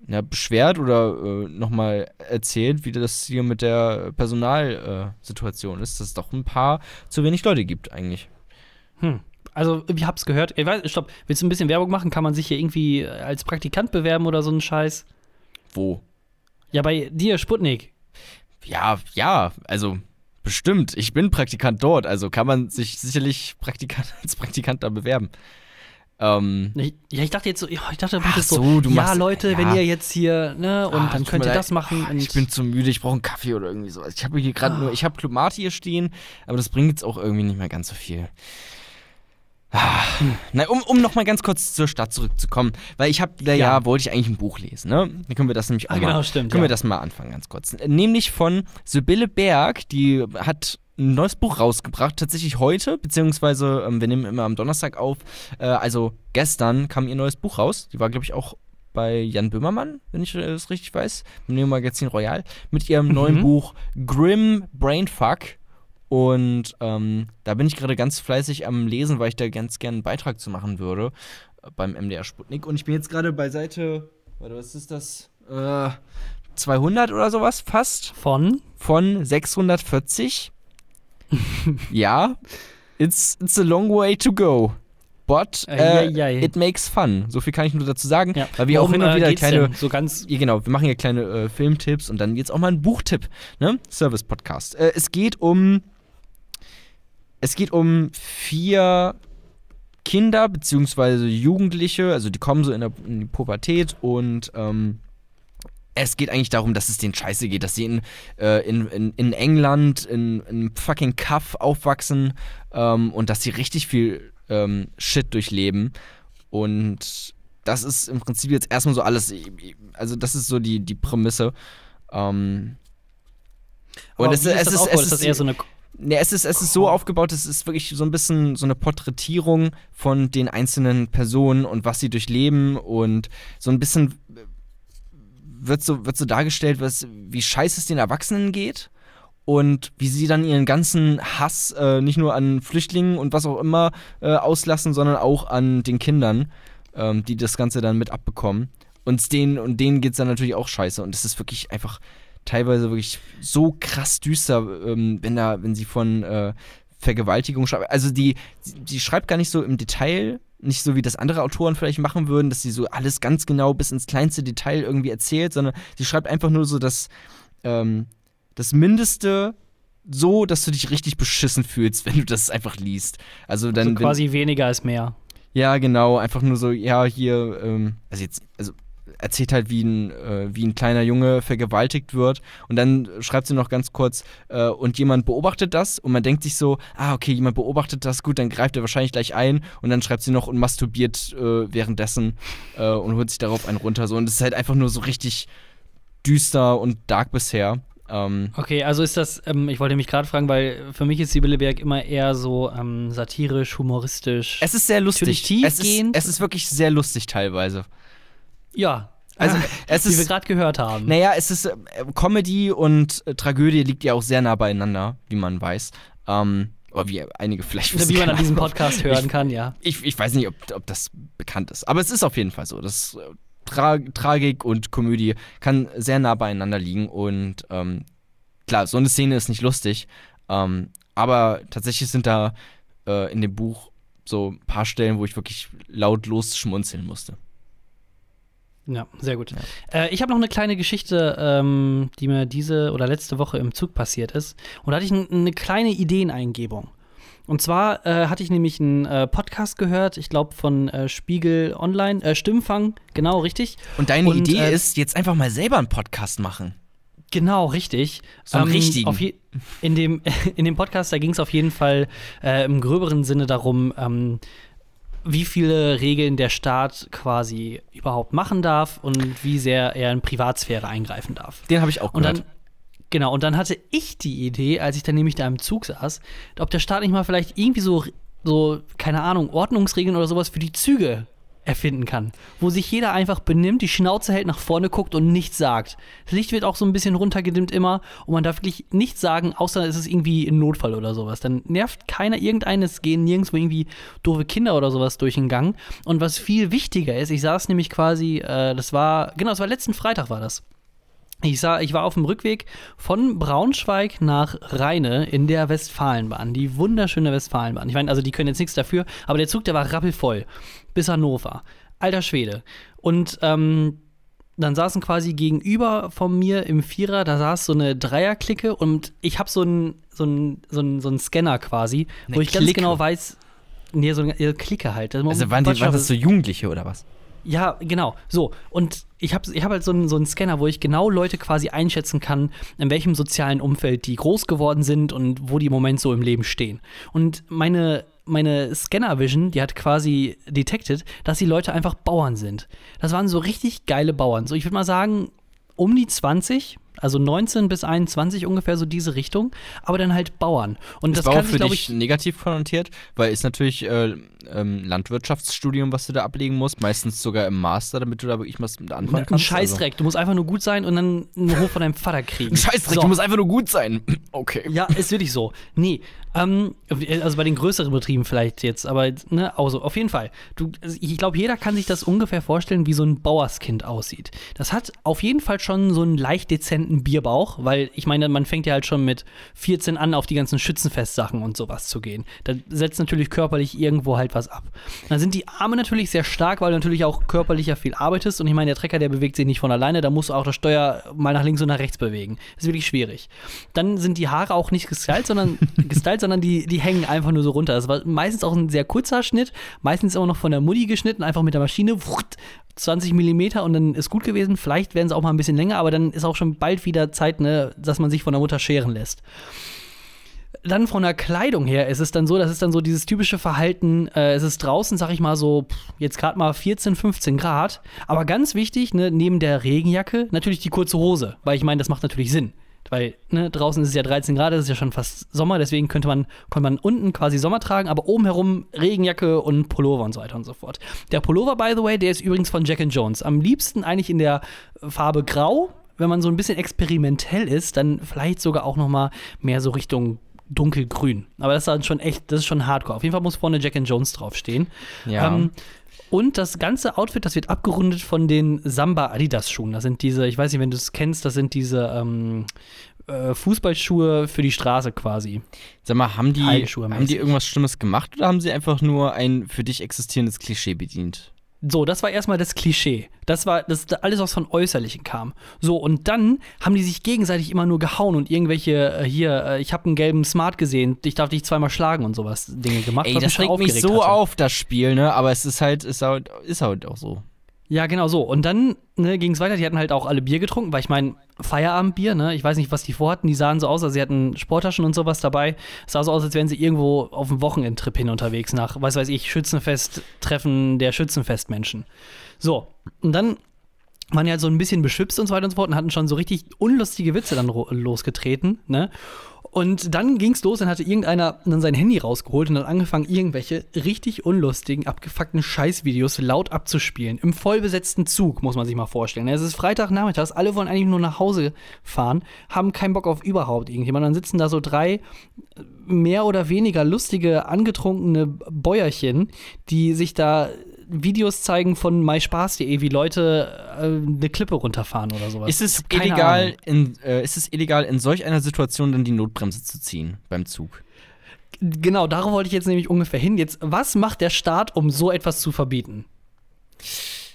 ja, beschwert oder äh, nochmal erzählt, wie das hier mit der Personalsituation äh, ist, dass es doch ein paar zu wenig Leute gibt eigentlich. Hm. Also, ich hab's gehört. Ich weiß, stopp, willst du ein bisschen Werbung machen? Kann man sich hier irgendwie als Praktikant bewerben oder so einen Scheiß? Wo? Ja, bei dir, Sputnik. Ja, ja, also bestimmt. Ich bin Praktikant dort, also kann man sich sicherlich Praktikant, als Praktikant da bewerben. Ähm, ja, ich dachte jetzt so, ich dachte, du meintest so, du ja, machst- Leute, ja. wenn ihr jetzt hier, ne, und Ah, dann könnt ihr das machen. Ah, Und Ich bin zu müde, ich brauche einen Kaffee oder irgendwie sowas. Ich habe hier gerade Ah. nur, ich habe Club Mate hier stehen, aber das bringt jetzt auch irgendwie nicht mehr ganz so viel. Na, um, um noch mal ganz kurz zur Stadt zurückzukommen, weil ich habe, ja, Ja. wollte ich eigentlich ein Buch lesen, ne? Dann können wir das nämlich auch Ah, mal, genau, stimmt, können ja. wir das mal anfangen ganz kurz. Nämlich von Sibylle Berg, die hat ein neues Buch rausgebracht, tatsächlich heute, beziehungsweise ähm, wir nehmen immer am Donnerstag auf, äh, also gestern kam ihr neues Buch raus. Die war, glaube ich, auch bei Jan Böhmermann, wenn ich es richtig weiß, im Neo Magazin Royal, mit ihrem neuen Mhm. Buch Grim Brainfuck. Und ähm, da bin ich gerade ganz fleißig am Lesen, weil ich da ganz gerne einen Beitrag zu machen würde äh, beim MDR Sputnik. Und ich bin jetzt gerade bei Seite, warte, was ist das? Äh, 200 oder sowas fast von von 640. ja, it's, it's a long way to go. But äh, Eieiei. it makes fun. So viel kann ich nur dazu sagen, ja. weil wir auch Worum, immer äh, wieder kleine so ganz ja, genau, wir machen hier kleine äh, Filmtipps und dann jetzt auch mal ein Buchtipp, ne? Service-Podcast. Äh, es geht um. Es geht um vier Kinder beziehungsweise Jugendliche, also die kommen so in, der, in die Pubertät und ähm, es geht eigentlich darum, dass es denen scheiße geht, dass sie in, äh, in, in, in England in, in fucking Kaff aufwachsen ähm, und dass sie richtig viel ähm, Shit durchleben. Und das ist im Prinzip jetzt erstmal so alles, also das ist so die, die Prämisse. Ähm, Aber und es, ist es, das ist, aufgebaut? es ist das ist, eher so eine Nee, es ist, es ist so aufgebaut, es ist wirklich so ein bisschen so eine Porträtierung von den einzelnen Personen und was sie durchleben und so ein bisschen wird so, wird so dargestellt, was, wie scheiße es den Erwachsenen geht und wie sie dann ihren ganzen Hass äh, nicht nur an Flüchtlingen und was auch immer äh, auslassen, sondern auch an den Kindern, ähm, die das Ganze dann mit abbekommen. Und denen, und denen geht es dann natürlich auch scheiße. Und es ist wirklich einfach teilweise wirklich so krass düster, ähm, wenn da, wenn sie von äh, Vergewaltigung schreibt. Also die, die schreibt gar nicht so im Detail, nicht so wie das andere Autoren vielleicht machen würden, dass sie so alles ganz genau bis ins kleinste Detail irgendwie erzählt, sondern sie schreibt einfach nur so das, ähm, das Mindeste so, dass du dich richtig beschissen fühlst, wenn du das einfach liest. Also dann so wenn- quasi weniger ist mehr. ja, genau, einfach nur so, ja, hier, ähm, also jetzt, also erzählt halt, wie ein, äh, wie ein kleiner Junge vergewaltigt wird und dann schreibt sie noch ganz kurz, äh, und jemand beobachtet das und man denkt sich so, ah, okay, jemand beobachtet das, gut, dann greift er wahrscheinlich gleich ein und dann schreibt sie noch und masturbiert äh, währenddessen äh, und holt sich darauf einen runter, so und es ist halt einfach nur so richtig düster und dark bisher. Ähm, Okay, also ist das, ähm, ich wollte mich gerade fragen, weil für mich ist Sibylle Berg immer eher so ähm, satirisch, humoristisch. es ist sehr lustig. Natürlich es ist, tiefgehend. es ist wirklich sehr lustig teilweise. Ja, Also, es Wie wir ist. gerade gehört haben. Naja, es ist. Äh, Comedy und äh, Tragödie liegt ja auch sehr nah beieinander, wie man weiß. Ähm, oder wie einige vielleicht wissen. Wie man an diesem. Podcast hören kann, ja. Ich, ich weiß nicht, ob, ob das bekannt ist. Aber es ist auf jeden Fall so. Das äh, Tra Tragik und Komödie kann sehr nah beieinander liegen. Und ähm, klar, so eine Szene ist nicht lustig. Ähm, aber tatsächlich sind da äh, in dem Buch so ein paar Stellen, wo ich wirklich lautlos schmunzeln musste. Ja, sehr gut. Äh, ich habe noch eine kleine Geschichte, ähm, die mir diese oder letzte Woche im Zug passiert ist. Und da hatte ich eine kleine Ideeneingebung. Und zwar äh, hatte ich nämlich einen äh, Podcast gehört, ich glaube von äh, Spiegel Online, äh, Stimmfang, genau, richtig. Und deine Und, Idee äh, ist, jetzt einfach mal selber einen Podcast machen. Genau, richtig. So einen richtigen. Je, in, dem, in dem Podcast, da ging es auf jeden Fall äh, im gröberen Sinne darum, ähm, wie viele Regeln der Staat quasi überhaupt machen darf und wie sehr er in Privatsphäre eingreifen darf. Den habe ich auch Und gehört. dann, genau, und dann hatte ich die Idee, als ich dann nämlich da im Zug saß, ob der Staat nicht mal vielleicht irgendwie so, so, keine Ahnung, Ordnungsregeln oder sowas für die Züge erfinden kann. Wo sich jeder einfach benimmt, die Schnauze hält, nach vorne guckt und nichts sagt. Das Licht wird auch so ein bisschen runtergedimmt immer und man darf wirklich nichts sagen, außer es ist irgendwie ein Notfall oder sowas. Dann nervt keiner irgendeinen, es gehen nirgendwo irgendwie doofe Kinder oder sowas durch den Gang. Und was viel wichtiger ist, ich saß nämlich quasi, äh, das war, genau, das war letzten Freitag war das. Ich, sah, ich war auf dem Rückweg von Braunschweig nach Rheine in der Westfalenbahn, die wunderschöne Westfalenbahn. Ich meine, also die können jetzt nichts dafür, aber der Zug, der war rappelvoll bis Hannover. Alter Schwede. Und ähm, dann saßen quasi gegenüber von mir im Vierer, da saß so eine Dreierklicke und ich habe so einen so einen- so einen- so einen Scanner quasi, Eine wo ich ganz Clique? genau weiß, nee, so eine Clique halt. Also waren, die, waren das so Jugendliche oder was? ja, genau. So. Und ich habe ich hab halt so einen, so einen Scanner, wo ich genau Leute quasi einschätzen kann, in welchem sozialen Umfeld die groß geworden sind und wo die im Moment so im Leben stehen. Und meine, meine Scanner-Vision, die hat quasi detected, dass die Leute einfach Bauern sind. Das waren so richtig geile Bauern. So, ich würde mal sagen, um die 20, also 19 bis 21 ungefähr so diese Richtung, aber dann halt Bauern. Und Das das auch kann für glaube dich ich, negativ konnotiert, weil ist natürlich äh, ähm, Landwirtschaftsstudium, was du da ablegen musst, meistens sogar im Master, damit du da wirklich was mit anfangen ein kannst. Scheißdreck. Du musst einfach nur gut sein und dann einen Hof von deinem Vater kriegen. Also. Ein Scheißdreck, So. du musst einfach nur gut sein. Okay. Ja, ist wirklich so. Nee, ähm, also bei den größeren Betrieben vielleicht jetzt, aber ne, also auf jeden Fall. Du, also ich glaube, jeder kann sich das ungefähr vorstellen, wie so ein Bauerskind aussieht. Das hat auf jeden Fall schon so einen leicht dezenten Bierbauch, weil ich meine, man fängt ja halt schon mit 14 an, auf die ganzen Schützenfestsachen und sowas zu gehen. Da setzt natürlich körperlich irgendwo halt was ab. Dann sind die Arme natürlich sehr stark, weil du natürlich auch körperlich ja viel arbeitest und ich meine, der Trecker, der bewegt sich nicht von alleine, da musst du auch das Steuer mal nach links und nach rechts bewegen. Das ist wirklich schwierig. Dann sind die Haare auch nicht gestylt, sondern, gestylt, sondern die, die hängen einfach nur so runter. Das war meistens auch ein sehr kurzer Schnitt, meistens immer noch von der Mutti geschnitten, einfach mit der Maschine, wucht, 20 Millimeter und dann ist gut gewesen. Vielleicht werden sie auch mal ein bisschen länger, aber dann ist auch schon bald wieder Zeit, ne, dass man sich von der Mutter scheren lässt dann von der Kleidung her ist es dann so, das ist dann so dieses typische Verhalten, äh, es ist draußen, sag ich mal so, jetzt gerade mal 14, 15 Grad, aber ganz wichtig, ne, neben der Regenjacke natürlich die kurze Hose, weil ich meine, das macht natürlich Sinn. Weil ne, draußen ist es ja 13 Grad, das ist ja schon fast Sommer, deswegen könnte man, konnte man unten quasi Sommer tragen, aber oben herum Regenjacke und Pullover und so weiter und so fort. Der Pullover, by the way, der ist übrigens von Jack Jones. Am liebsten eigentlich in der Farbe Grau. Wenn man so ein bisschen experimentell ist, dann vielleicht sogar auch noch mal mehr so Richtung dunkelgrün. Aber das ist dann schon echt, das ist schon Hardcore. Auf jeden Fall muss vorne Jack Jones draufstehen. Ja. Ähm, und das ganze Outfit, das wird abgerundet von den Samba Adidas Schuhen. Das sind diese, ich weiß nicht, wenn du es kennst, das sind diese ähm, äh, Fußballschuhe für die Straße quasi. Sag mal, haben die, haben die irgendwas Schlimmes gemacht oder haben sie einfach nur ein für dich existierendes Klischee bedient? So, das war erstmal das Klischee. Das war das alles, was von Äußerlichen kam. So, und dann haben die sich gegenseitig immer nur gehauen und irgendwelche, äh, hier, äh, ich habe einen gelben Smart gesehen, ich darf dich zweimal schlagen und sowas Dinge gemacht. Ey, das regt mich aufgeregt so hatte. auf, das Spiel, ne? Aber es ist halt, ist halt, ist halt auch so. Ja, genau so. Und dann ne, ging es weiter. Die hatten halt auch alle Bier getrunken, weil ich meine, Feierabendbier, ne? Ich weiß nicht, was die vorhatten. Die sahen so aus, als sie hatten Sporttaschen und sowas dabei. Es sah so aus, als wären sie irgendwo auf dem Wochenendtrip hin unterwegs nach, was weiß ich, Schützenfest, Treffen der Schützenfestmenschen. So, und dann waren ja so ein bisschen beschützt und so weiter und so fort und hatten schon so richtig unlustige Witze dann losgetreten, ne? Und dann ging's los, dann hatte irgendeiner dann sein Handy rausgeholt und hat angefangen, irgendwelche richtig unlustigen, abgefuckten Scheißvideos laut abzuspielen. Im vollbesetzten Zug, muss man sich mal vorstellen. Es ist Freitagnachmittags, alle wollen eigentlich nur nach Hause fahren, haben keinen Bock auf überhaupt irgendjemand. Dann sitzen da so drei mehr oder weniger lustige, angetrunkene Bäuerchen, die sich da Videos zeigen von myspaß.de, wie Leute äh, eine Klippe runterfahren oder sowas. Ist es, illegal in, äh, ist es illegal, in solch einer Situation dann die Notbremse zu ziehen beim Zug? Genau, darauf wollte ich jetzt nämlich ungefähr hin. Jetzt, was macht der Staat, um so etwas zu verbieten?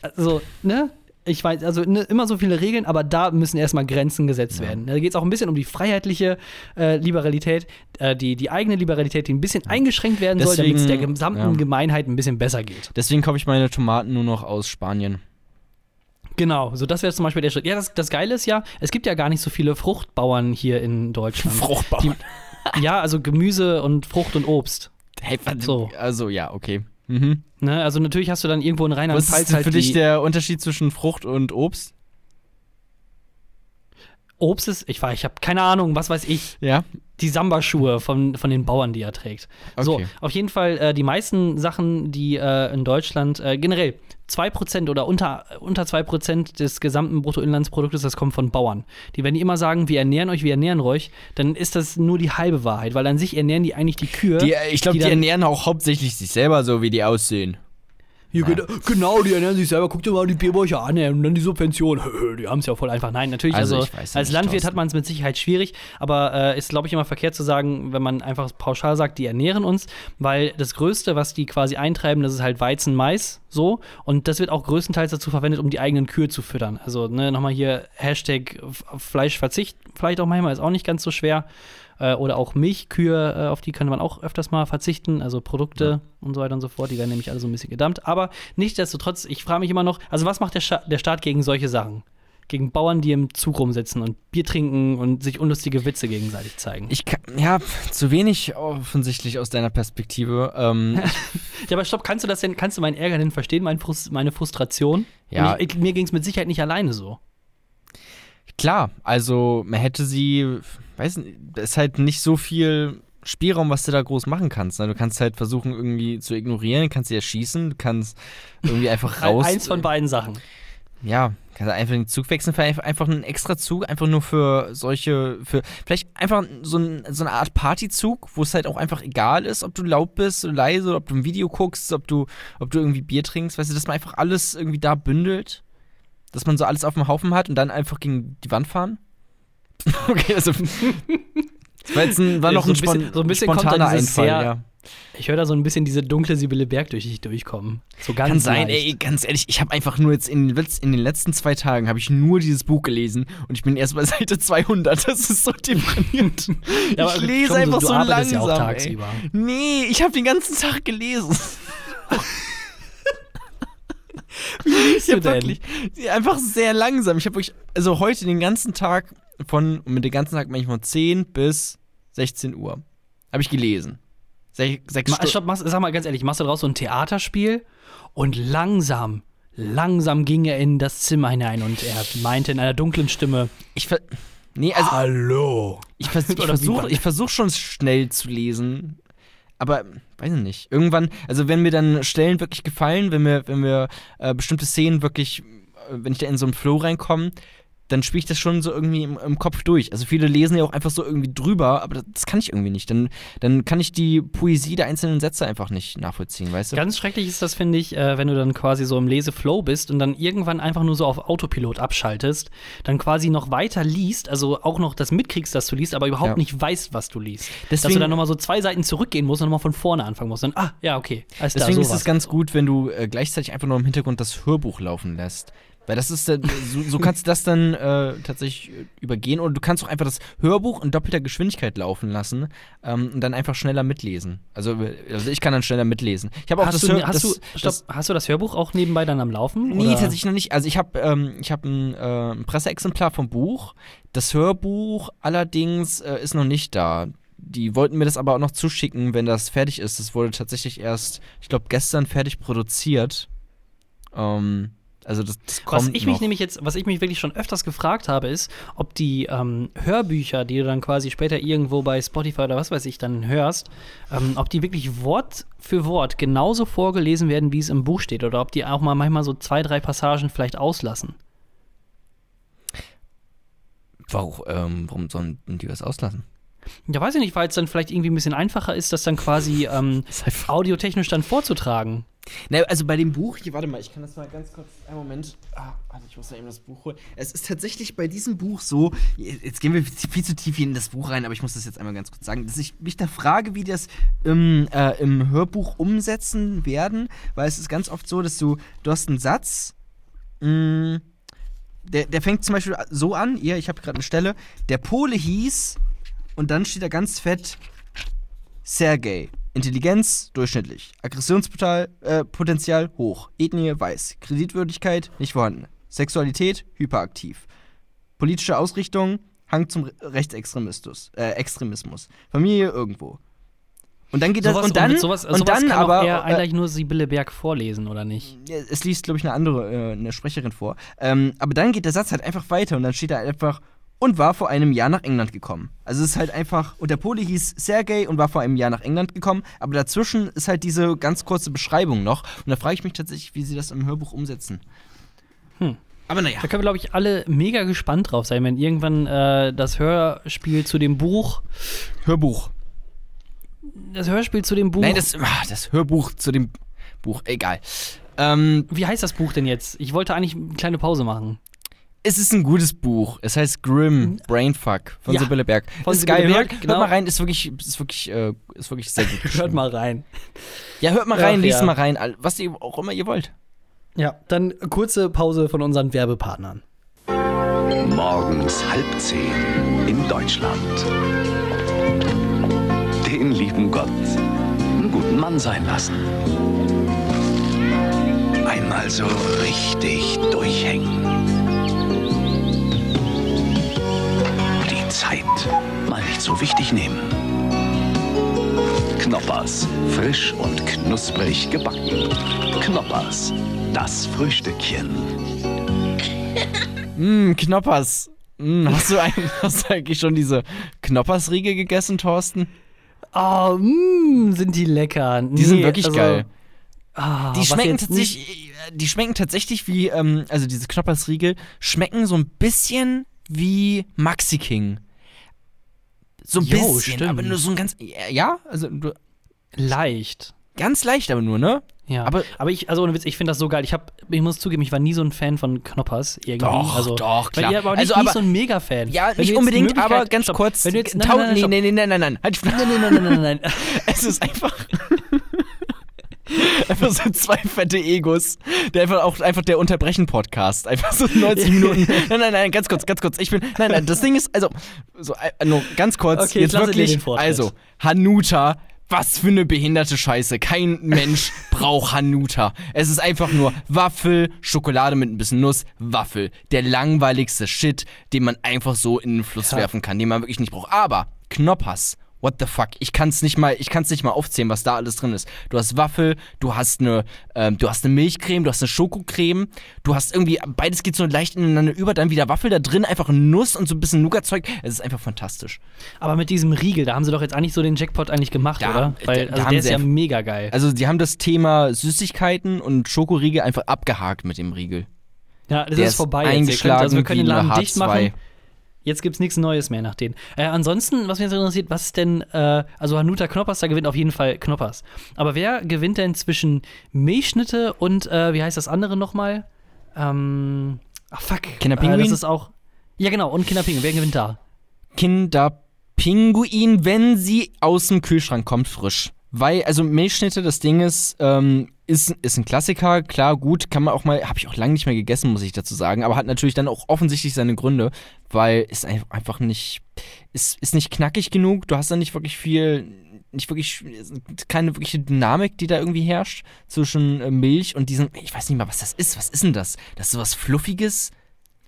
Also, ne? Ich weiß, also ne, immer so viele Regeln, aber da müssen erstmal Grenzen gesetzt ja. werden. Da geht es auch ein bisschen um die freiheitliche äh, Liberalität, äh, die, die eigene Liberalität, die ein bisschen eingeschränkt werden Deswegen, soll, damit es der gesamten ja. Gemeinheit ein bisschen besser geht. Deswegen kaufe ich meine Tomaten nur noch aus Spanien. Genau, so das wäre zum Beispiel der Schritt. Ja, das, das Geile ist ja, es gibt ja gar nicht so viele Fruchtbauern hier in Deutschland. Fruchtbauern? Die, ja, also Gemüse und Frucht und Obst. Hey, so. Also ja, okay. Mhm. Ne, also natürlich hast du dann irgendwo in Rheinland-Pfalz Was ist halt für dich der Unterschied zwischen Frucht und Obst? Obst ist, ich war, ich habe keine Ahnung, was weiß ich. Ja. Die Samba-Schuhe von, von den Bauern, die er trägt. Okay. So, auf jeden Fall äh, die meisten Sachen, die äh, in Deutschland äh, generell 2% oder unter, unter 2% des gesamten Bruttoinlandsproduktes, das kommt von Bauern. Die, wenn die immer sagen, wir ernähren euch, wir ernähren euch, dann ist das nur die halbe Wahrheit, weil an sich ernähren die eigentlich die Kühe. Die, ich glaube, die, die ernähren auch hauptsächlich sich selber so, wie die aussehen. Hier, ja. Genau, die ernähren sich selber. Guck dir mal die Bierbäuche an und dann die Subvention. Die haben es ja voll einfach. Nein, natürlich, also, also als nicht, Landwirt hat man es mit Sicherheit schwierig, aber äh, ist, glaube ich, immer verkehrt zu sagen, wenn man einfach pauschal sagt, die ernähren uns, weil das Größte, was die quasi eintreiben, das ist halt Weizen, Mais, so. Und das wird auch größtenteils dazu verwendet, um die eigenen Kühe zu füttern. Also, ne, nochmal hier Hashtag Fleischverzicht, vielleicht auch manchmal, ist auch nicht ganz so schwer äh, oder auch Milchkühe, äh, auf die kann man auch öfters mal verzichten, also Produkte ja. und so weiter und so fort, die werden nämlich alle so ein bisschen gedammt. Aber nichtsdestotrotz, ich frage mich immer noch, also was macht der, Sta der Staat gegen solche Sachen? Gegen Bauern, die im Zug rumsitzen und Bier trinken und sich unlustige Witze gegenseitig zeigen. Ich kann, ja, zu wenig offensichtlich aus deiner Perspektive. Ähm, ja, aber stopp, kannst du das denn, kannst du meinen Ärger denn verstehen, mein Frust, meine Frustration? Ja. Ich, mir ging es mit Sicherheit nicht alleine so. Klar, also man hätte sie, weiß nicht, ist halt nicht so viel Spielraum, was du da groß machen kannst. Ne? Du kannst halt versuchen, irgendwie zu ignorieren, kannst sie erschießen, du kannst irgendwie einfach raus. Eins von beiden Sachen. Ja, kannst einfach den Zug wechseln, vielleicht einfach einen extra Zug, einfach nur für solche, für vielleicht einfach so, ein, so eine Art Partyzug, wo es halt auch einfach egal ist, ob du laut bist oder leise, oder ob du ein Video guckst, ob du, ob du irgendwie Bier trinkst, weißt du, dass man einfach alles irgendwie da bündelt dass man so alles auf dem Haufen hat und dann einfach gegen die Wand fahren? okay, also. Das war, jetzt ein, war noch so ein, bisschen, spon so ein bisschen spontaner Einfall, sehr, ja. Ich höre da so ein bisschen diese dunkle Sibylle Berg durch dich durchkommen. So ganz Kann sein, leicht. ey, ganz ehrlich, ich habe einfach nur jetzt in den, in den letzten zwei Tagen habe ich nur dieses Buch gelesen und ich bin erst bei Seite 200. Das ist so deprimierend. ja, ich lese einfach so, so langsam. Ja tagsüber. Nee, ich habe den ganzen Tag gelesen. Wie liest du denn? Wirklich, einfach sehr langsam. Ich habe wirklich, also heute den ganzen Tag von, mit dem ganzen Tag manchmal 10 bis 16 Uhr. Habe ich gelesen. Sech, sechs Ma, stopp, machst, sag mal ganz ehrlich, machst du daraus so ein Theaterspiel und langsam, langsam ging er in das Zimmer hinein und er meinte in einer dunklen Stimme: Ich ver Nee, also. Hallo. Ich, vers ich versuche versuch schon schnell zu lesen, aber weiß ich nicht. Irgendwann, also wenn mir dann Stellen wirklich gefallen, wenn mir, wenn mir äh, bestimmte Szenen wirklich, äh, wenn ich da in so einen Flow reinkomme, dann spiele ich das schon so irgendwie im, im, Kopf durch. Also viele lesen ja auch einfach so irgendwie drüber, aber das, das, kann ich irgendwie nicht. Dann, dann kann ich die Poesie der einzelnen Sätze einfach nicht nachvollziehen, weißt du? Ganz schrecklich ist das, finde ich, äh, wenn du dann quasi so im Leseflow bist und dann irgendwann einfach nur so auf Autopilot abschaltest, dann quasi noch weiter liest, also auch noch das mitkriegst, dass du liest, aber überhaupt ja. nicht weißt, was du liest. Deswegen, Dass du dann nochmal so zwei Seiten zurückgehen musst und nochmal von vorne anfangen musst. Dann, ah, ja, okay. Deswegen da, ist es ganz gut, wenn du äh, gleichzeitig einfach nur im Hintergrund das Hörbuch laufen lässt. Weil das ist, so, so kannst du das dann äh, tatsächlich übergehen. Oder du kannst auch einfach das Hörbuch in doppelter Geschwindigkeit laufen lassen ähm, und dann einfach schneller mitlesen. Also, also ich kann dann schneller mitlesen. Ich habe auch hast das, du, hast, das, du, stopp, das, hast du das Hörbuch auch nebenbei dann am Laufen? Nee, oder? tatsächlich noch nicht. Also ich habe ähm, hab ein, äh, ein Presseexemplar vom Buch. Das Hörbuch allerdings äh, ist noch nicht da die wollten mir das aber auch noch zuschicken, wenn das fertig ist. Das wurde tatsächlich erst, ich glaube, gestern fertig produziert. Ähm, Also das, das kommt Was ich noch. mich nämlich jetzt, was ich mich wirklich schon öfters gefragt habe, ist, ob die ähm, Hörbücher, die du dann quasi später irgendwo bei Spotify oder was weiß ich dann hörst, ähm, ob die wirklich Wort für Wort genauso vorgelesen werden, wie es im Buch steht, oder ob die auch mal manchmal so zwei, drei Passagen vielleicht auslassen. Warum, ähm, warum sollen die was auslassen? Ja, weiß ich nicht, weil es dann vielleicht irgendwie ein bisschen einfacher ist, das dann quasi ähm, audiotechnisch dann vorzutragen. Na, also bei dem Buch, hier, warte mal, ich kann das mal ganz kurz, einen Moment, ah, warte, ich muss mal eben das Buch holen. Es ist tatsächlich bei diesem Buch so, jetzt gehen wir viel zu tief in das Buch rein, aber ich muss das jetzt einmal ganz kurz sagen, dass ich mich da frage, wie die das im, äh, im Hörbuch umsetzen werden, weil es ist ganz oft so, dass du, du hast einen Satz, mh, der, der fängt zum Beispiel so an, hier, ich habe gerade eine Stelle, der Pole hieß, und dann steht da ganz fett, Sergei. Intelligenz durchschnittlich. Aggressionspotenzial äh, hoch. Ethnie weiß. Kreditwürdigkeit nicht vorhanden. Sexualität hyperaktiv. Politische Ausrichtung Hang zum Re- Rechtsextremismus. Äh, Extremismus. Familie irgendwo. Und dann geht das Sowas- und dann mit sowas, und sowas dann kann aber eher äh, eigentlich nur Sibylle Berg vorlesen, oder nicht? es liest, glaube ich, eine andere, äh, eine Sprecherin vor. Ähm, aber dann geht der Satz halt einfach weiter und dann steht da einfach und war vor einem Jahr nach England gekommen. Also es ist halt einfach, und der Poli hieß Sergei und war vor einem Jahr nach England gekommen, aber dazwischen ist halt diese ganz kurze Beschreibung noch. Und da frage ich mich tatsächlich, wie sie das im Hörbuch umsetzen. Hm. Aber naja. Da können wir, glaube ich, alle mega gespannt drauf sein, wenn irgendwann äh, das Hörspiel zu dem Buch, Hörbuch. das Hörspiel zu dem Buch, Nein, das, ah, das Hörbuch zu dem Buch, egal. Ähm, wie heißt das Buch denn jetzt? Ich wollte eigentlich eine kleine Pause machen. Es ist ein gutes Buch. Es heißt Grimm, Brainfuck von Ja, Sibylle Berg. von ist Sibylle geil. Berg, hört, genau. hört mal rein, ist wirklich, ist wirklich, äh, ist wirklich sehr gut. Hört mal rein. Ja, hört mal rein, Ach, liest ja. mal rein, was ihr auch immer ihr wollt. Ja, dann kurze Pause von unseren Werbepartnern. Morgens halb zehn in Deutschland. Den lieben Gott einen guten Mann sein lassen. Einmal so richtig durchhängen. Zeit mal nicht so wichtig nehmen. Knoppers, frisch und knusprig gebacken. Knoppers, das Frühstückchen. Mm, Knoppers. Mm, hast, du ein, hast du eigentlich schon diese Knoppersriegel gegessen, Thorsten? Oh, mh, sind die lecker. Die sind wirklich geil. Ah, Die schmecken, tatsächlich, die schmecken tatsächlich wie, ähm, also diese Knoppersriegel schmecken so ein bisschen wie Maxi King. So ein Jo, bisschen, stimmt. aber nur so ein ganz, ja, also du- leicht. ganz leicht aber nur, ne? Ja, Aber- aber, ich, also ohne Witz, ich finde das so geil. Ich, hab, ich muss zugeben, ich war nie so ein Fan von Knoppers irgendwie. Doch, also, doch, Weil klar. ihr aber nicht, Also, nicht aber- so ein Mega-Fan. Ja, Wenn nicht unbedingt, aber ganz Stopp. kurz. Wenn du jetzt, nein, Tau- nein, nein, nee, stopp. nee, nee, nein, nein, nein, halt die nein, Fresse. nein, nein, nein, nein, nein. Es ist einfach. einfach so zwei fette Egos. Der einfach auch einfach der Unterbrechen-Podcast. Einfach so 90 Minuten. Nein, nein, nein, ganz kurz, ganz kurz. Ich bin. Nein, nein, das Ding ist, also, so, äh, nur ganz kurz. Okay, jetzt wirklich. Also, Hanuta. Was für eine behinderte Scheiße. Kein Mensch braucht Hanuta. Es ist einfach nur Waffel, Schokolade mit ein bisschen Nuss, Waffel. Der langweiligste Shit, den man einfach so in den Fluss Ja. werfen kann, den man wirklich nicht braucht. Aber Knoppers. What the fuck? Ich kann es nicht mal, ich kann's nicht mal aufzählen, was da alles drin ist. Du hast Waffel, du hast eine, ähm, du hast eine Milchcreme, du hast eine Schokocreme, du hast irgendwie, beides geht so leicht ineinander über, dann wieder Waffel da drin, einfach Nuss und so ein bisschen Nougat-Zeug. Es ist einfach fantastisch. Aber mit diesem Riegel, da haben sie doch jetzt eigentlich so den Jackpot eigentlich gemacht, Ja, oder? da- Weil da also haben der ist sie ja mega geil. Also, sie haben das Thema Süßigkeiten und Schokoriegel einfach abgehakt mit dem Riegel. ja, das der ist ist vorbei jetzt. Eingeschlagen also wir können den Laden dicht H2. machen. Jetzt gibt's nichts Neues mehr nach denen. Äh, ansonsten, was mich jetzt interessiert, was ist denn, äh, also Hanuta Knoppers, da gewinnt auf jeden Fall Knoppers. Aber wer gewinnt denn zwischen Milchschnitte und, äh, wie heißt das andere nochmal? Ähm, ach fuck. Kinderpinguin? Äh, das ist auch, ja genau, und Kinderpinguin, wer gewinnt da? Kinderpinguin, wenn sie aus dem Kühlschrank kommt, frisch. Weil, also Milchschnitte, das Ding ist, ähm, ist, ist ein Klassiker, klar, gut, kann man auch mal, habe ich auch lange nicht mehr gegessen, muss ich dazu sagen, aber hat natürlich dann auch offensichtlich seine Gründe, weil ein- einfach nicht, ist, ist nicht knackig genug, du hast da nicht wirklich viel, nicht wirklich, keine wirkliche Dynamik, die da irgendwie herrscht zwischen äh, Milch und diesem, ich weiß nicht mal, was das ist, was ist denn das? Das ist sowas Fluffiges,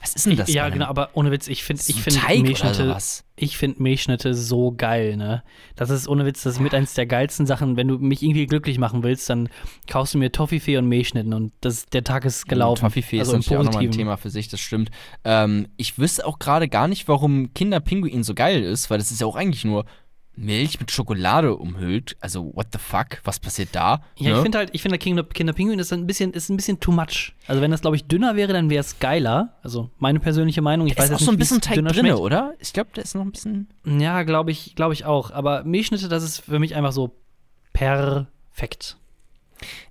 Was ist denn das? ja, genau, aber ohne Witz, ich finde ich oder Milchschnitte, ich finde Milchschnitte so geil, ne? Das ist ohne Witz, das ist mit eins der geilsten Sachen. Wenn du mich irgendwie glücklich machen willst, dann kaufst du mir Toffifee und Milchschnitten und das, der Tag ist gelaufen. Toffifee also ist natürlich auch nochmal ein. Thema für sich, das stimmt. Ähm, ich wüsste auch gerade gar nicht, warum Kinderpinguin so geil ist, weil das ist ja auch eigentlich nur Milch mit Schokolade umhüllt. Also, what the fuck? Was passiert da? Ja, ne? ich finde halt, ich finde Kinder, Kinderpinguin ist ein bisschen, ist ein bisschen too much. Also wenn das, glaube ich, dünner wäre, dann wäre es geiler. Also meine persönliche Meinung. Ich Da weiß ist auch jetzt so ein nicht, bisschen Teig drin, schmeckt. oder? Ich glaube, da ist noch ein bisschen. Ja, glaube ich, glaube ich auch. Aber Milchschnitte, das ist für mich einfach so perfekt.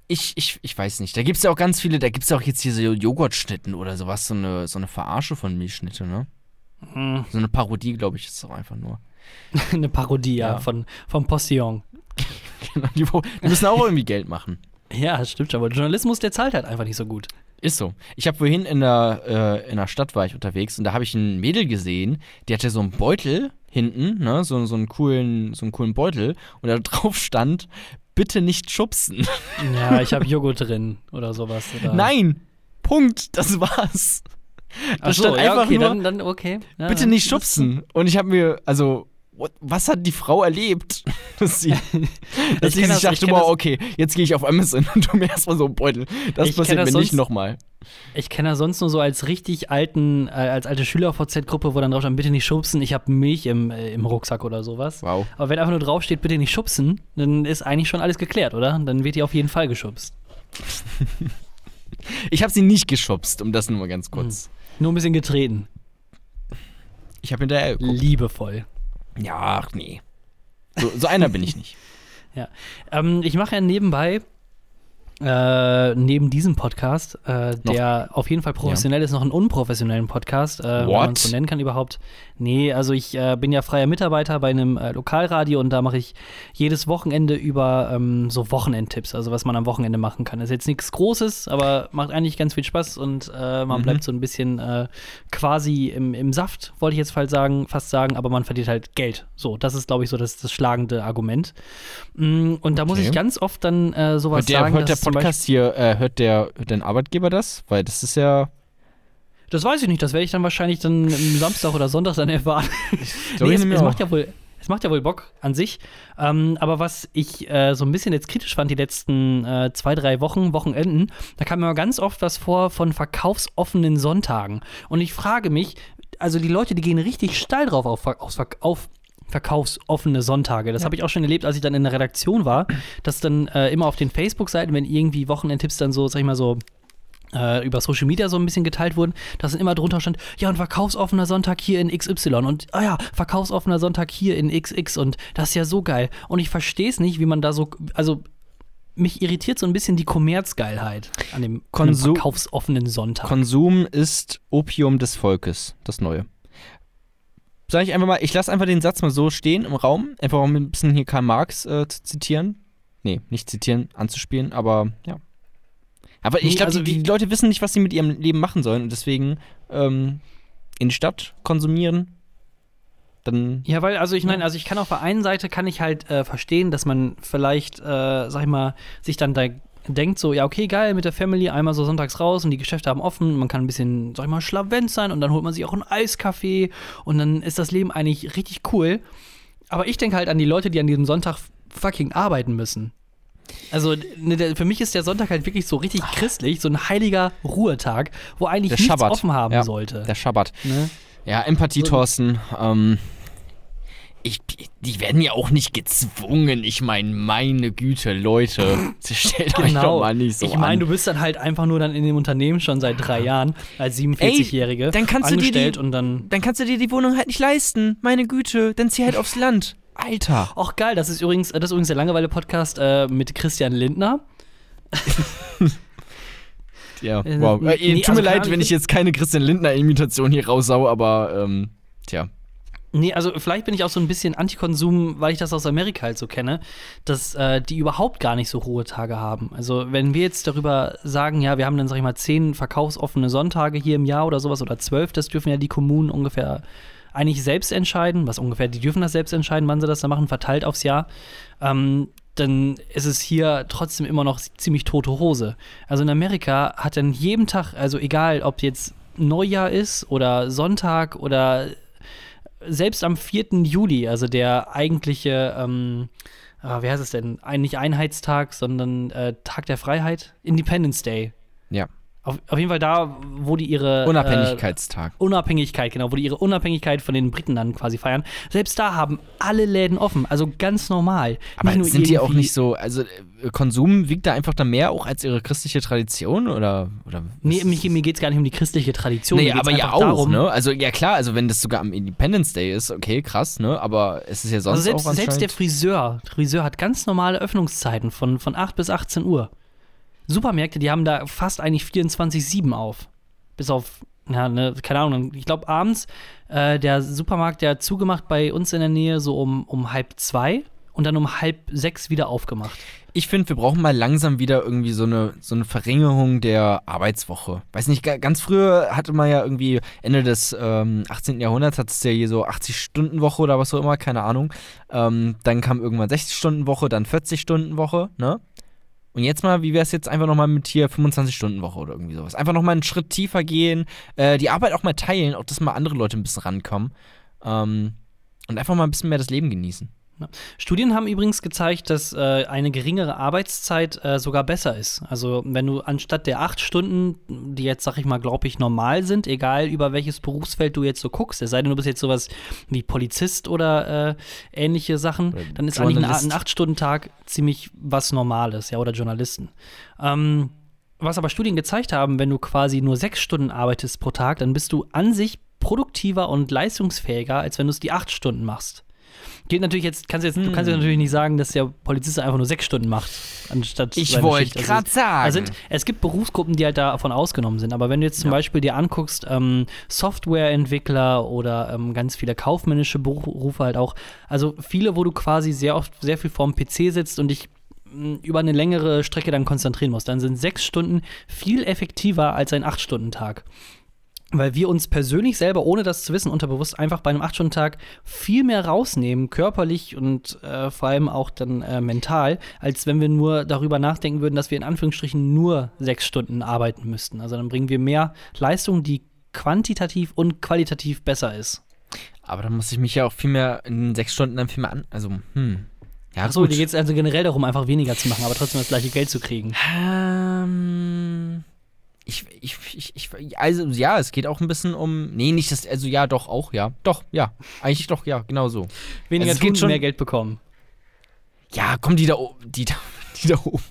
Ich, ich, ich weiß nicht. Da gibt es ja auch ganz viele, da gibt es ja auch jetzt hier so Joghurtschnitten oder sowas, so eine, so eine Verarsche von Milchschnitte, ne? Mm, So eine Parodie, glaube ich, ist es auch einfach nur. Eine Parodie ja. Von vom Postillon. Genau, die, die müssen auch irgendwie Geld machen. Ja, das stimmt schon. Aber Journalismus, der zahlt halt einfach nicht so gut. Ist so. Ich habe vorhin in der, äh, in der Stadt war ich unterwegs und da habe ich ein Mädel gesehen, die hatte so einen Beutel hinten, ne, so, so einen coolen, so einen coolen Beutel und da drauf stand, bitte nicht schubsen. Ja, ich habe Joghurt drin oder sowas. Oder? Nein! Punkt, das war's. Da Ach so, stand ja, einfach okay, nur, dann, dann okay. Ja, bitte nicht schubsen. Und ich habe mir, also, what, was hat die Frau erlebt? Dass sie, dass Ich sich das- ich dachte, kenn wow, okay, jetzt gehe ich auf Amazon und tu mir erstmal so einen Beutel. Das Ich passiert das mir nicht sonst- nochmal. Ich kenne das sonst nur so als richtig alten, äh, als alte Schüler-VZ-Gruppe, wo dann drauf stand, bitte nicht schubsen, ich habe Milch im, äh, im Rucksack oder sowas. Wow. Aber wenn einfach nur draufsteht, bitte nicht schubsen, dann ist eigentlich schon alles geklärt, oder? Dann wird die auf jeden Fall geschubst. Ich habe sie nicht geschubst, um das nur mal ganz kurz. Nur ein bisschen getreten. Ich habe hinterher geguckt. Liebevoll. Ja, ach nee. So, so einer bin ich nicht. Ähm, ich mache ja nebenbei, äh, neben diesem Podcast, äh, der auf jeden Fall professionell ist, noch einen unprofessionellen Podcast, äh, wenn man es so nennen kann überhaupt. Nee, also ich äh, bin ja freier Mitarbeiter bei einem äh, Lokalradio und da mache ich jedes Wochenende über ähm, so Wochenendtipps, also was man am Wochenende machen kann. Das ist jetzt nichts Großes, aber macht eigentlich ganz viel Spaß und man Mhm. bleibt so ein bisschen quasi im, im Saft, wollte ich jetzt fast sagen, fast sagen, aber man verdient halt Geld. So, das ist, glaube ich, so das, das schlagende Argument. Mm, Und da muss Okay. ich ganz oft dann sowas der, sagen, hört der dass Podcast hier, äh, hört der hört dein Arbeitgeber das? Weil das ist ja. Das weiß ich nicht, das werde ich dann wahrscheinlich dann am Samstag oder Sonntag dann erfahren. nee, es, es macht ja wohl, es macht ja wohl Bock an sich. Ähm, aber was ich äh, so ein bisschen jetzt kritisch fand, die letzten äh, zwei, drei Wochen, Wochenenden, da kam mir ganz oft was vor von verkaufsoffenen Sonntagen. Und ich frage mich, also die Leute, die gehen richtig steil drauf auf, auf, auf verkaufsoffene Sonntage. Das habe ich auch schon erlebt, als ich dann in der Redaktion war, dass dann äh, immer auf den Facebook-Seiten, wenn irgendwie Wochenendtipps dann so, sag ich mal so, äh, über Social Media so ein bisschen geteilt wurden, dass dann immer drunter stand, ja, und verkaufsoffener Sonntag hier in XY und, ah ja, verkaufsoffener Sonntag hier in XX und das ist ja so geil. Und ich verstehe es nicht, wie man da so, also mich irritiert so ein bisschen die Kommerzgeilheit an dem, an dem Konsum- verkaufsoffenen Sonntag. Konsum ist Opium des Volkes, das Neue. Sag ich einfach mal, ich lasse einfach den Satz mal so stehen im Raum, einfach um ein bisschen hier Karl Marx äh, zu zitieren. Nee, nicht zitieren, anzuspielen, aber ja. Aber ich Nee, glaube, also die, die Leute wissen nicht, was sie mit ihrem Leben machen sollen und deswegen ähm, in die Stadt konsumieren. Dann Ja, weil, also ich meine, also ich kann auf der einen Seite kann ich halt äh, verstehen, dass man vielleicht, äh, sag ich mal, sich dann da denkt so, ja, okay, geil, mit der Family einmal so sonntags raus und die Geschäfte haben offen, man kann ein bisschen, sag ich mal, schlavenz sein und dann holt man sich auch einen Eiskaffee und dann ist das Leben eigentlich richtig cool. Aber ich denke halt an die Leute, die an diesem Sonntag fucking arbeiten müssen. Also ne, der, für mich ist der Sonntag halt wirklich so richtig christlich, so ein heiliger Ruhetag, wo eigentlich der nichts Schabbat. offen haben ja, sollte. Der Schabbat. Ne? Ja, Empathie, So- Thorsten. Ähm, ich, die werden ja auch nicht gezwungen. Ich meine, meine Güte, Leute. Stellt euch doch mal nicht so Genau. ich meine, du bist dann halt einfach nur dann in dem Unternehmen schon seit drei Jahren als 47-Jährige dann kannst du dir angestellt die- und dann. Dann kannst du dir die Wohnung halt nicht leisten. Meine Güte, dann zieh halt aufs Land. Alter. Auch geil, das ist übrigens, das ist übrigens der Langeweile-Podcast äh, mit Christian Lindner. Ja, Äh, wow. Äh, nee, tut also mir keine leid, wenn ich ich jetzt keine Christian Lindner-Imitation hier raussau, aber ähm, tja. Nee, also vielleicht bin ich auch so ein bisschen Antikonsum, weil ich das aus Amerika halt so kenne, dass äh, die überhaupt gar nicht so Ruhetage haben. Also wenn wir jetzt darüber sagen, ja, wir haben dann, sag ich mal, zehn verkaufsoffene Sonntage hier im Jahr oder sowas oder zwölf, das dürfen ja die Kommunen ungefähr eigentlich selbst entscheiden, was ungefähr, die dürfen das selbst entscheiden, wann sie das da machen, verteilt aufs Jahr. Ähm, dann ist es hier trotzdem immer noch ziemlich tote Hose. Also in Amerika hat dann jeden Tag, also egal ob jetzt Neujahr ist oder Sonntag oder selbst am 4. Juli, also der eigentliche, ähm, äh, wie heißt es denn, nicht Einheitstag, sondern äh, Tag der Freiheit, Independence Day. Ja. Auf, auf jeden Fall da, wo die ihre Unabhängigkeitstag. Äh, Unabhängigkeit, genau, wo die ihre Unabhängigkeit von den Briten dann quasi feiern. Selbst da haben alle Läden offen, also ganz normal. Aber sind die auch nicht so, also äh, Konsum wiegt da einfach da mehr auch als ihre christliche Tradition oder? oder Nee, was- mir, geht es gar nicht um die christliche Tradition. Nee, aber ja auch, darum, ne? Also ja klar, also wenn das sogar am Independence Day ist, okay, krass, ne? Aber es ist ja sonst Also selbst, auch selbst der Friseur, Friseur hat ganz normale Öffnungszeiten von, von 8 bis 18 Uhr. Supermärkte, die haben da fast eigentlich 24-7 auf. Bis auf, ja, ne, keine Ahnung, ich glaube abends, äh, der Supermarkt, der hat zugemacht bei uns in der Nähe so um, um halb zwei und dann um halb sechs wieder aufgemacht. Ich finde, wir brauchen mal langsam wieder irgendwie so eine, so eine Verringerung der Arbeitswoche. Weiß nicht, ga- ganz früher hatte man ja irgendwie Ende des ähm, 18. Jahrhunderts hat es ja hier so 80-Stunden-Woche oder was auch immer, keine Ahnung. Ähm, dann kam irgendwann 60-Stunden-Woche, dann 40-Stunden-Woche, ne? Und jetzt mal, wie wäre es jetzt einfach nochmal mit hier 25-Stunden-Woche oder irgendwie sowas? Einfach nochmal einen Schritt tiefer gehen, äh, die Arbeit auch mal teilen, auch dass mal andere Leute ein bisschen rankommen. Ähm, und einfach mal ein bisschen mehr das Leben genießen. Studien haben übrigens gezeigt, dass äh, eine geringere Arbeitszeit äh, sogar besser ist. Also wenn du anstatt der acht Stunden, die jetzt, sag ich mal, glaube ich, normal sind, egal über welches Berufsfeld du jetzt so guckst, es sei denn, du bist jetzt sowas wie Polizist oder äh, ähnliche Sachen, Oder dann ist eigentlich ein, Journalist. ein Acht-Stunden-Tag ziemlich was Normales, ja, oder Journalisten. Ähm, was aber Studien gezeigt haben, wenn du quasi nur sechs Stunden arbeitest pro Tag, dann bist du an sich produktiver und leistungsfähiger, als wenn du es die acht Stunden machst. Gilt natürlich jetzt, kannst du jetzt, du kannst Hm. jetzt natürlich nicht sagen, dass der Polizist einfach nur sechs Stunden macht, anstatt Ich wollte. Also gerade sagen. also es gibt Berufsgruppen, die halt davon ausgenommen sind. Aber wenn du jetzt zum Ja. Beispiel dir anguckst, ähm, Softwareentwickler oder ähm, ganz viele kaufmännische Berufe halt auch, also viele, wo du quasi sehr oft sehr viel vorm PC sitzt und dich mh, über eine längere Strecke dann konzentrieren musst, dann sind sechs Stunden viel effektiver als ein Acht-Stunden-Tag. Weil wir uns persönlich selber, ohne das zu wissen, unterbewusst einfach bei einem 8-Stunden-Tag viel mehr rausnehmen, körperlich und äh, vor allem auch dann äh, mental, als wenn wir nur darüber nachdenken würden, dass wir in Anführungsstrichen nur sechs Stunden arbeiten müssten. Also dann bringen wir mehr Leistung, die quantitativ und qualitativ besser ist. Aber dann muss ich mich ja auch viel mehr in sechs Stunden dann viel mehr an. Also, hm. Ja, Achso, dir geht es also generell darum, einfach weniger zu machen, aber trotzdem das gleiche Geld zu kriegen. Ähm, ich, ich, ich, ich, also ja, es geht auch ein bisschen um. Nee, nicht das, also ja, doch, auch, ja. Doch, ja. Eigentlich doch, ja, genau so. Weniger Also tun, schon- mehr Geld bekommen. Ja, komm, die da oben, die da, die da oben.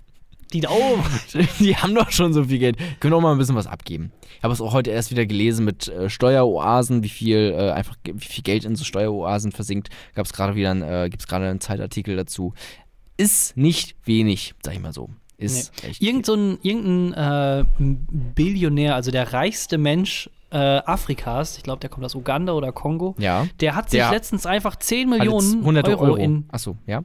Die da oben. Die haben doch schon so viel Geld. Können auch mal ein bisschen was abgeben. Ich habe es auch heute erst wieder gelesen mit äh, Steueroasen, wie viel äh, einfach wie viel Geld in so Steueroasen versinkt. Gab es gerade wieder, ein, äh, gibt es gerade einen Zeitartikel dazu. Ist nicht wenig, sag ich mal so. Ist echt. Irgend so ein, irgendein äh, Billionär, also der reichste Mensch äh, Afrikas, ich glaube, der kommt aus Uganda oder Kongo, Ja. der hat sich Der letztens einfach 10 Hat jetzt Millionen 100 Euro, Euro. in, Achso, ja.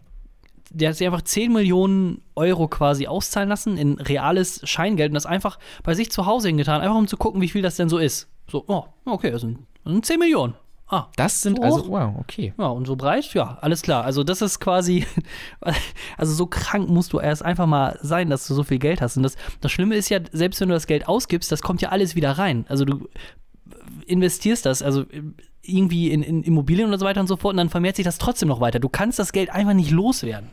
der hat sich einfach 10 Millionen Euro quasi auszahlen lassen in reales Scheingeld und das einfach bei sich zu Hause hingetan, einfach um zu gucken, wie viel das denn so ist. So, oh, okay, das sind, das sind 10 Millionen. Ah, Das sind So also, hoch? wow, okay. ja, und so breit, ja, alles klar. Also das ist quasi, also so krank musst du erst einfach mal sein, dass du so viel Geld hast. Und das, das Schlimme ist ja, selbst wenn du das Geld ausgibst, das kommt ja alles wieder rein. Also du investierst das, also irgendwie in, in Immobilien und so weiter und so fort, und dann vermehrt sich das trotzdem noch weiter. Du kannst das Geld einfach nicht loswerden.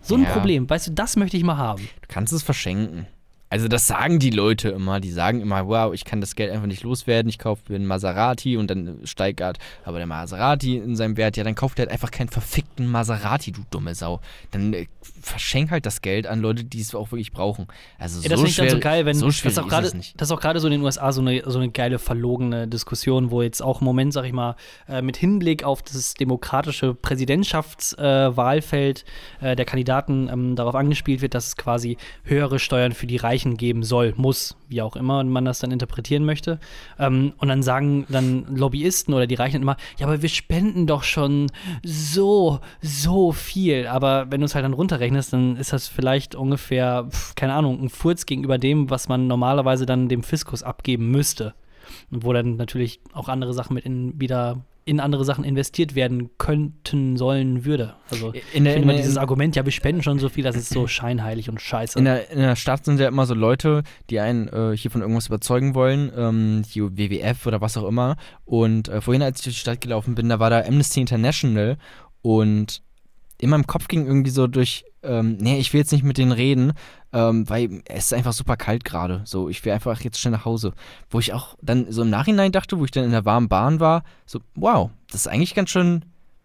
So ein Ja. Problem, weißt du, das möchte ich mal haben. Du kannst es verschenken. Also das sagen die Leute immer. Die sagen immer, wow, ich kann das Geld einfach nicht loswerden. Ich kaufe mir einen Maserati und dann steigert aber der Maserati in seinem Wert. Ja, dann kauft er halt einfach keinen verfickten Maserati, du dumme Sau. Dann äh, verschenk halt das Geld an Leute, die es auch wirklich brauchen. Also Ja, das so schwer, so geil, wenn so das schwierig ist auch ist gerade es nicht. das ist auch gerade so in den USA so eine, so eine geile verlogene Diskussion, wo jetzt auch im Moment, sag ich mal, äh, mit Hinblick auf das demokratische Präsidentschaftswahlfeld äh, der Kandidaten ähm, darauf angespielt wird, dass es quasi höhere Steuern für die Reichen geben soll, muss, wie auch immer man das dann interpretieren möchte. Ähm, und dann sagen dann Lobbyisten oder die Reichen immer, ja, aber wir spenden doch schon so, so viel. Aber wenn du es halt dann runterrechnest, dann ist das vielleicht ungefähr, keine Ahnung, ein Furz gegenüber dem, was man normalerweise dann dem Fiskus abgeben müsste. Und wo dann natürlich auch andere Sachen mit in, wieder in andere Sachen investiert werden könnten, sollen, würde. Also In ich der- finde in immer dieses Argument, ja, wir spenden schon so viel, das ist so scheinheilig und scheiße. In der, in der Stadt sind ja immer so Leute, die einen äh, hier von irgendwas überzeugen wollen, ähm, die WWF oder was auch immer. Und äh, vorhin, als ich durch die Stadt gelaufen bin, da war da Amnesty International und in meinem Kopf ging irgendwie so durch, ähm, nee, ich will jetzt nicht mit denen reden, ähm, weil es ist einfach super kalt gerade. So, ich will einfach jetzt schnell nach Hause. Wo ich auch dann so im Nachhinein dachte, wo ich dann in der warmen Bahn war, so, wow, das ist eigentlich ganz schön,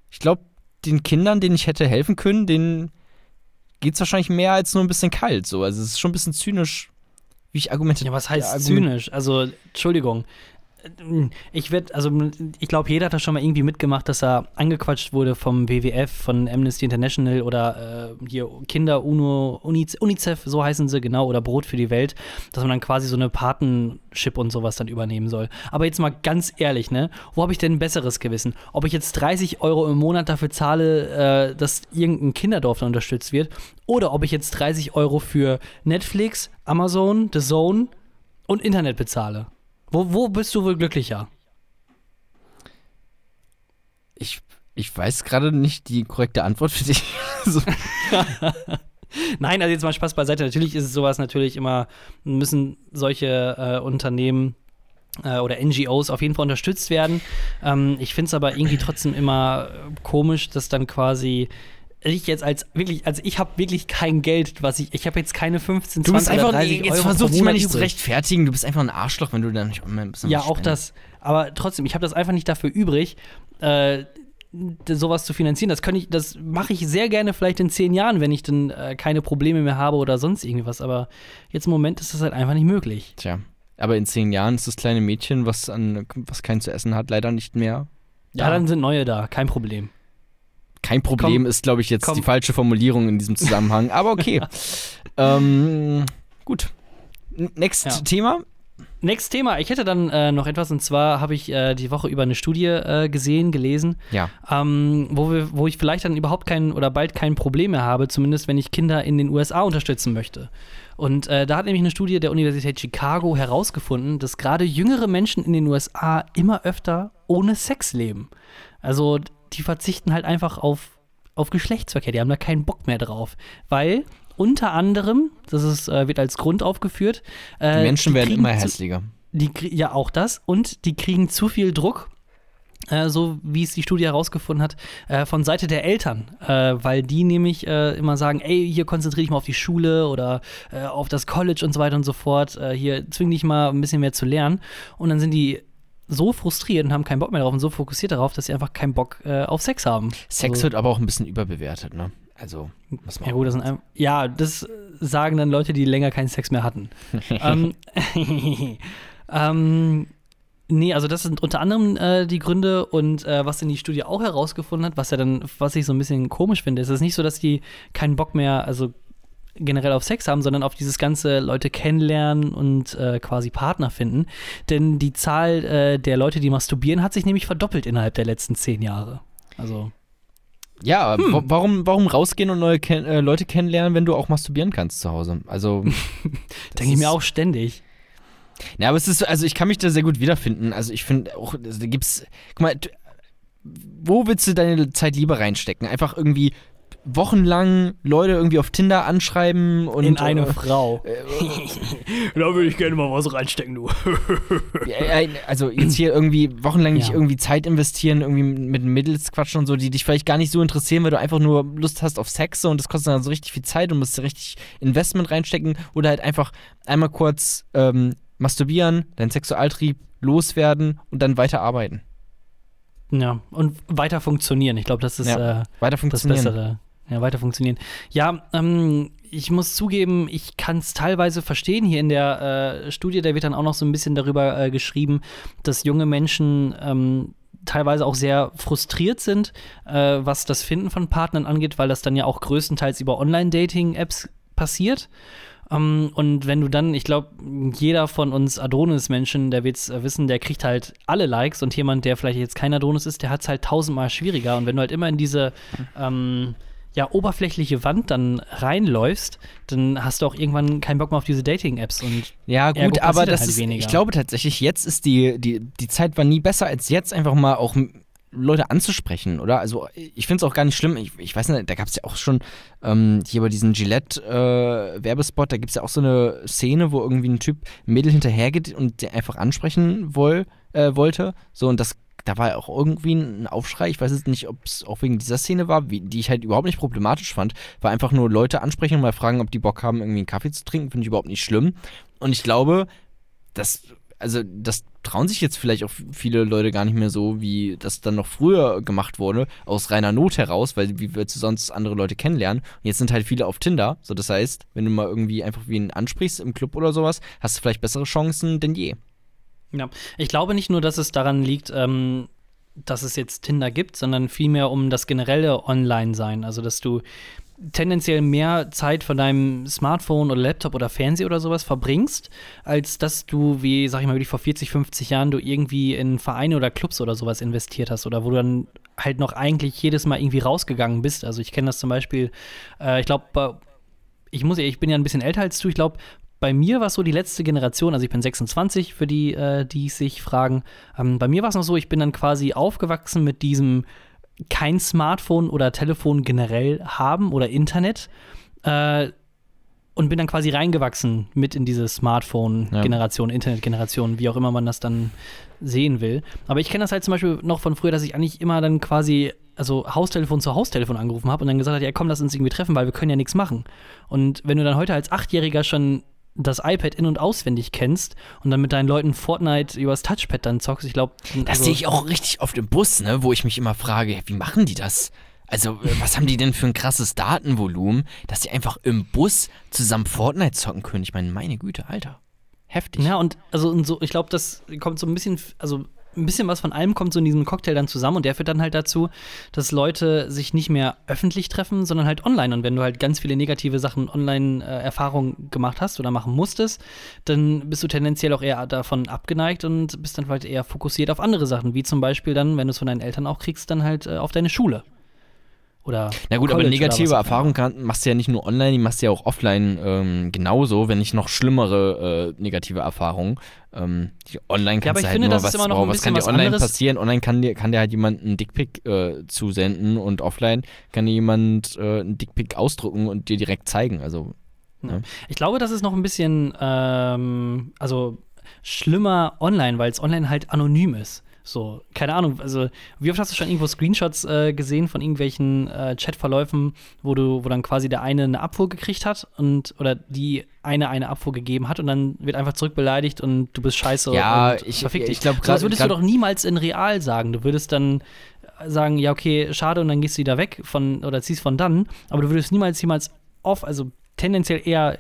ich glaube, den Kindern, denen ich hätte helfen können, denen geht es wahrscheinlich mehr als nur ein bisschen kalt. So. Also es ist schon ein bisschen zynisch, wie ich argumentiere. Ja, was heißt Ja, zynisch? Also, Entschuldigung. Ich werde, also ich glaube, jeder hat das schon mal irgendwie mitgemacht, dass er angequatscht wurde vom WWF, von Amnesty International oder äh, hier Kinder UNO, UNICEF, so heißen sie genau, oder Brot für die Welt, dass man dann quasi so eine Patenship und sowas dann übernehmen soll. Aber jetzt mal ganz ehrlich, ne, wo habe ich denn ein besseres Gewissen? Ob ich jetzt 30 Euro im Monat dafür zahle, äh, dass irgendein Kinderdorf dann unterstützt wird, oder ob ich jetzt 30 Euro für Netflix, Amazon, The Zone und Internet bezahle. Wo, wo bist du wohl glücklicher? Ich, ich weiß gerade nicht die korrekte Antwort für dich. so. Nein, also jetzt mal Spaß beiseite. Natürlich ist es sowas natürlich immer, müssen solche äh, Unternehmen äh, oder NGOs auf jeden Fall unterstützt werden. Ähm, ich finde es aber irgendwie trotzdem immer äh, komisch, dass dann quasi ich jetzt als wirklich, also ich habe wirklich kein Geld, was ich, ich habe jetzt keine 15, Du 20 bist oder einfach, 30 jetzt Euro versuch pro dich mal nicht zu rechtfertigen. Du bist einfach ein Arschloch, wenn du da nicht ein bisschen Ja, auch das. Aber trotzdem, ich habe das einfach nicht dafür übrig, äh, sowas zu finanzieren. Das kann ich, das mache ich sehr gerne vielleicht in zehn Jahren, wenn ich dann äh, keine Probleme mehr habe oder sonst irgendwas. Aber jetzt im Moment ist das halt einfach nicht möglich. Tja. Aber in zehn Jahren ist das kleine Mädchen, was, an, was kein zu essen hat, leider nicht mehr. Ja, da. dann sind neue da, kein Problem. Kein Problem Komm. ist, glaube ich, jetzt Komm. die falsche Formulierung in diesem Zusammenhang. Aber okay. ähm, gut. Next Ja. Thema. Nächstes Thema. Ich hätte dann äh, noch etwas, und zwar habe ich äh, die Woche über eine Studie äh, gesehen, gelesen, Ja. ähm, wo, wir, wo ich vielleicht dann überhaupt kein oder bald kein Problem mehr habe, zumindest wenn ich Kinder in den USA unterstützen möchte. Und äh, da hat nämlich eine Studie der Universität Chicago herausgefunden, dass gerade jüngere Menschen in den USA immer öfter ohne Sex leben. Also die verzichten halt einfach auf, auf Geschlechtsverkehr, die haben da keinen Bock mehr drauf. Weil unter anderem, das ist, äh, wird als Grund aufgeführt, äh, Die Menschen werden immer zu- hässlicher. die, ja, auch das. Und die kriegen zu viel Druck, äh, so wie es die Studie herausgefunden hat, äh, von Seite der Eltern. Äh, weil die nämlich immer sagen, ey, hier konzentriere dich mal auf die Schule oder auf das College und so weiter und so fort. Hier zwing dich mal ein bisschen mehr zu lernen. Und dann sind die so frustriert und haben keinen Bock mehr drauf und so fokussiert darauf, dass sie einfach keinen Bock äh, auf Sex haben. Sex Also- wird aber auch ein bisschen überbewertet, ne? Also, muss man Ja, gut, das ein, ja, das sagen dann Leute, die länger keinen Sex mehr hatten. ähm, ähm, nee, also das sind unter anderem äh, die Gründe und äh, was in die Studie auch herausgefunden hat, was ja dann, was ich so ein bisschen komisch finde, ist es nicht so, dass die keinen Bock mehr, also generell auf Sex haben, sondern auf dieses ganze Leute kennenlernen und äh, quasi Partner finden. Denn die Zahl äh, der Leute, die masturbieren, hat sich nämlich verdoppelt innerhalb der letzten zehn Jahre. Also, Ja, Hm. wa- warum, warum rausgehen und neue ken äh, Leute kennenlernen, wenn du auch masturbieren kannst zu Hause? Also, denke ich mir auch ständig. Ja, aber es ist, so- also ich kann mich da sehr gut wiederfinden. Also ich finde auch, da gibt's, guck mal, wo willst du deine Zeit lieber reinstecken? Einfach irgendwie wochenlang Leute irgendwie auf Tinder anschreiben und in eine äh, Frau. da würde ich gerne mal was reinstecken, du. äh, äh, also jetzt hier irgendwie wochenlang nicht Ja. irgendwie Zeit investieren, irgendwie mit Mädels quatschen und so, die dich vielleicht gar nicht so interessieren, weil du einfach nur Lust hast auf Sex und das kostet dann so richtig viel Zeit und musst richtig Investment reinstecken oder halt einfach einmal kurz ähm, masturbieren, deinen Sexualtrieb loswerden und dann weiter arbeiten. Ja, und weiter funktionieren. Ich glaube, das ist Ja, äh, Weiter das funktionieren. Bessere. Ja, weiter funktionieren. Ja, ähm, ich muss zugeben, ich kann es teilweise verstehen. Hier in der äh, Studie, da wird dann auch noch so ein bisschen darüber äh, geschrieben, dass junge Menschen ähm, teilweise auch sehr frustriert sind, äh, was das Finden von Partnern angeht, weil das dann ja auch größtenteils über Online-Dating-Apps passiert. Ähm, und wenn du dann, ich glaube, jeder von uns Adonis-Menschen, der wird's äh, wissen, der kriegt halt alle Likes und jemand, der vielleicht jetzt kein Adonis ist, der hat es halt tausendmal schwieriger. Und wenn du halt immer in diese ähm, ja, oberflächliche Wand dann reinläufst, dann hast du auch irgendwann keinen Bock mehr auf diese Dating-Apps. Und Ja, gut, aber das halt ist, weniger. ich glaube tatsächlich, jetzt ist die, die, die Zeit war nie besser als jetzt, einfach mal auch Leute anzusprechen, oder? Also ich finde es auch gar nicht schlimm. Ich, ich weiß nicht, da gab es ja auch schon ähm, hier bei diesem Gillette-Werbespot, da gibt es ja auch so eine Szene, wo irgendwie ein Typ ein Mädel hinterhergeht und der einfach ansprechen woll, äh, wollte. So, und das da war auch irgendwie ein Aufschrei. Ich weiß jetzt nicht, ob es auch wegen dieser Szene war, wie, die ich halt überhaupt nicht problematisch fand. War einfach nur Leute ansprechen und mal fragen, ob die Bock haben, irgendwie einen Kaffee zu trinken. Finde ich überhaupt nicht schlimm. Und ich glaube, dass, also, das trauen sich jetzt vielleicht auch viele Leute gar nicht mehr so, wie das dann noch früher gemacht wurde, aus reiner Not heraus, weil wie willst du sonst andere Leute kennenlernen? Und jetzt sind halt viele auf Tinder. So, das heißt, wenn du mal irgendwie einfach wie ihn ansprichst im Club oder sowas, hast du vielleicht bessere Chancen denn je. Ja, ich glaube nicht nur, dass es daran liegt, ähm, dass es jetzt Tinder gibt, sondern vielmehr um das generelle Online-Sein. Also, dass du tendenziell mehr Zeit von deinem Smartphone oder Laptop oder Fernseher oder sowas verbringst, als dass du, wie, sag ich mal, wirklich vor 40, 50 Jahren, du irgendwie in Vereine oder Clubs oder sowas investiert hast oder wo du dann halt noch eigentlich jedes Mal irgendwie rausgegangen bist. Also ich kenne das zum Beispiel, äh, ich glaube, ich muss ich bin ja ein bisschen älter als du, ich glaube, bei mir war es so die letzte Generation, also ich bin 26 für die, äh, die sich fragen. Ähm, bei mir war es noch so, ich bin dann quasi aufgewachsen mit diesem kein Smartphone oder Telefon generell haben oder Internet. Äh, und bin dann quasi reingewachsen mit in diese Smartphone-Generation, ja. Internet-Generation, wie auch immer man das dann sehen will. Aber ich kenne das halt zum Beispiel noch von früher, dass ich eigentlich immer dann quasi also Haustelefon zu Haustelefon angerufen habe und dann gesagt hat, ja komm, lass uns irgendwie treffen, weil wir können ja nichts machen. Und wenn du dann heute als Achtjähriger schon das iPad in- und auswendig kennst und dann mit deinen Leuten Fortnite übers Touchpad dann zockst, ich glaube. Das also sehe ich auch richtig oft im Bus, ne, wo ich mich immer frage, wie machen die das? Also, äh, was haben die denn für ein krasses Datenvolumen, dass die einfach im Bus zusammen Fortnite zocken können? Ich meine, meine Güte, Alter. Heftig. Ja, und also und so, ich glaube, das kommt so ein bisschen, also ein bisschen was von allem kommt so in diesem Cocktail dann zusammen und der führt dann halt dazu, dass Leute sich nicht mehr öffentlich treffen, sondern halt online. Und wenn du halt ganz viele negative Sachen Online-Erfahrungen äh, gemacht hast oder machen musstest, dann bist du tendenziell auch eher davon abgeneigt und bist dann halt eher fokussiert auf andere Sachen, wie zum Beispiel dann, wenn du es von deinen Eltern auch kriegst, dann halt äh, auf deine Schule. Oder Na gut, College aber negative Erfahrungen machst du ja nicht nur online, die machst du ja auch offline ähm, genauso, wenn nicht noch schlimmere äh, negative Erfahrungen. Ähm, online kannst ja, du halt finde, nur was, wow, was kann dir online anderes. passieren? Online kann dir, kann dir halt jemand einen Dickpick äh, zusenden und offline kann dir jemand äh, einen Dickpick ausdrucken und dir direkt zeigen. Also, ja. Ja. Ich glaube, das ist noch ein bisschen, ähm, also schlimmer online, weil es online halt anonym ist. So, keine Ahnung, also wie oft hast du schon irgendwo Screenshots äh, gesehen von irgendwelchen äh, Chatverläufen, wo du, wo dann quasi der eine eine Abfuhr gekriegt hat und oder die eine eine Abfuhr gegeben hat und dann wird einfach zurückbeleidigt und du bist scheiße ja, und ich, verfick dich. Ich glaube, das würdest du doch niemals in real sagen. Du würdest dann sagen, ja, okay, schade, und dann gehst du wieder weg von oder ziehst von dann, aber du würdest niemals jemals off, also tendenziell eher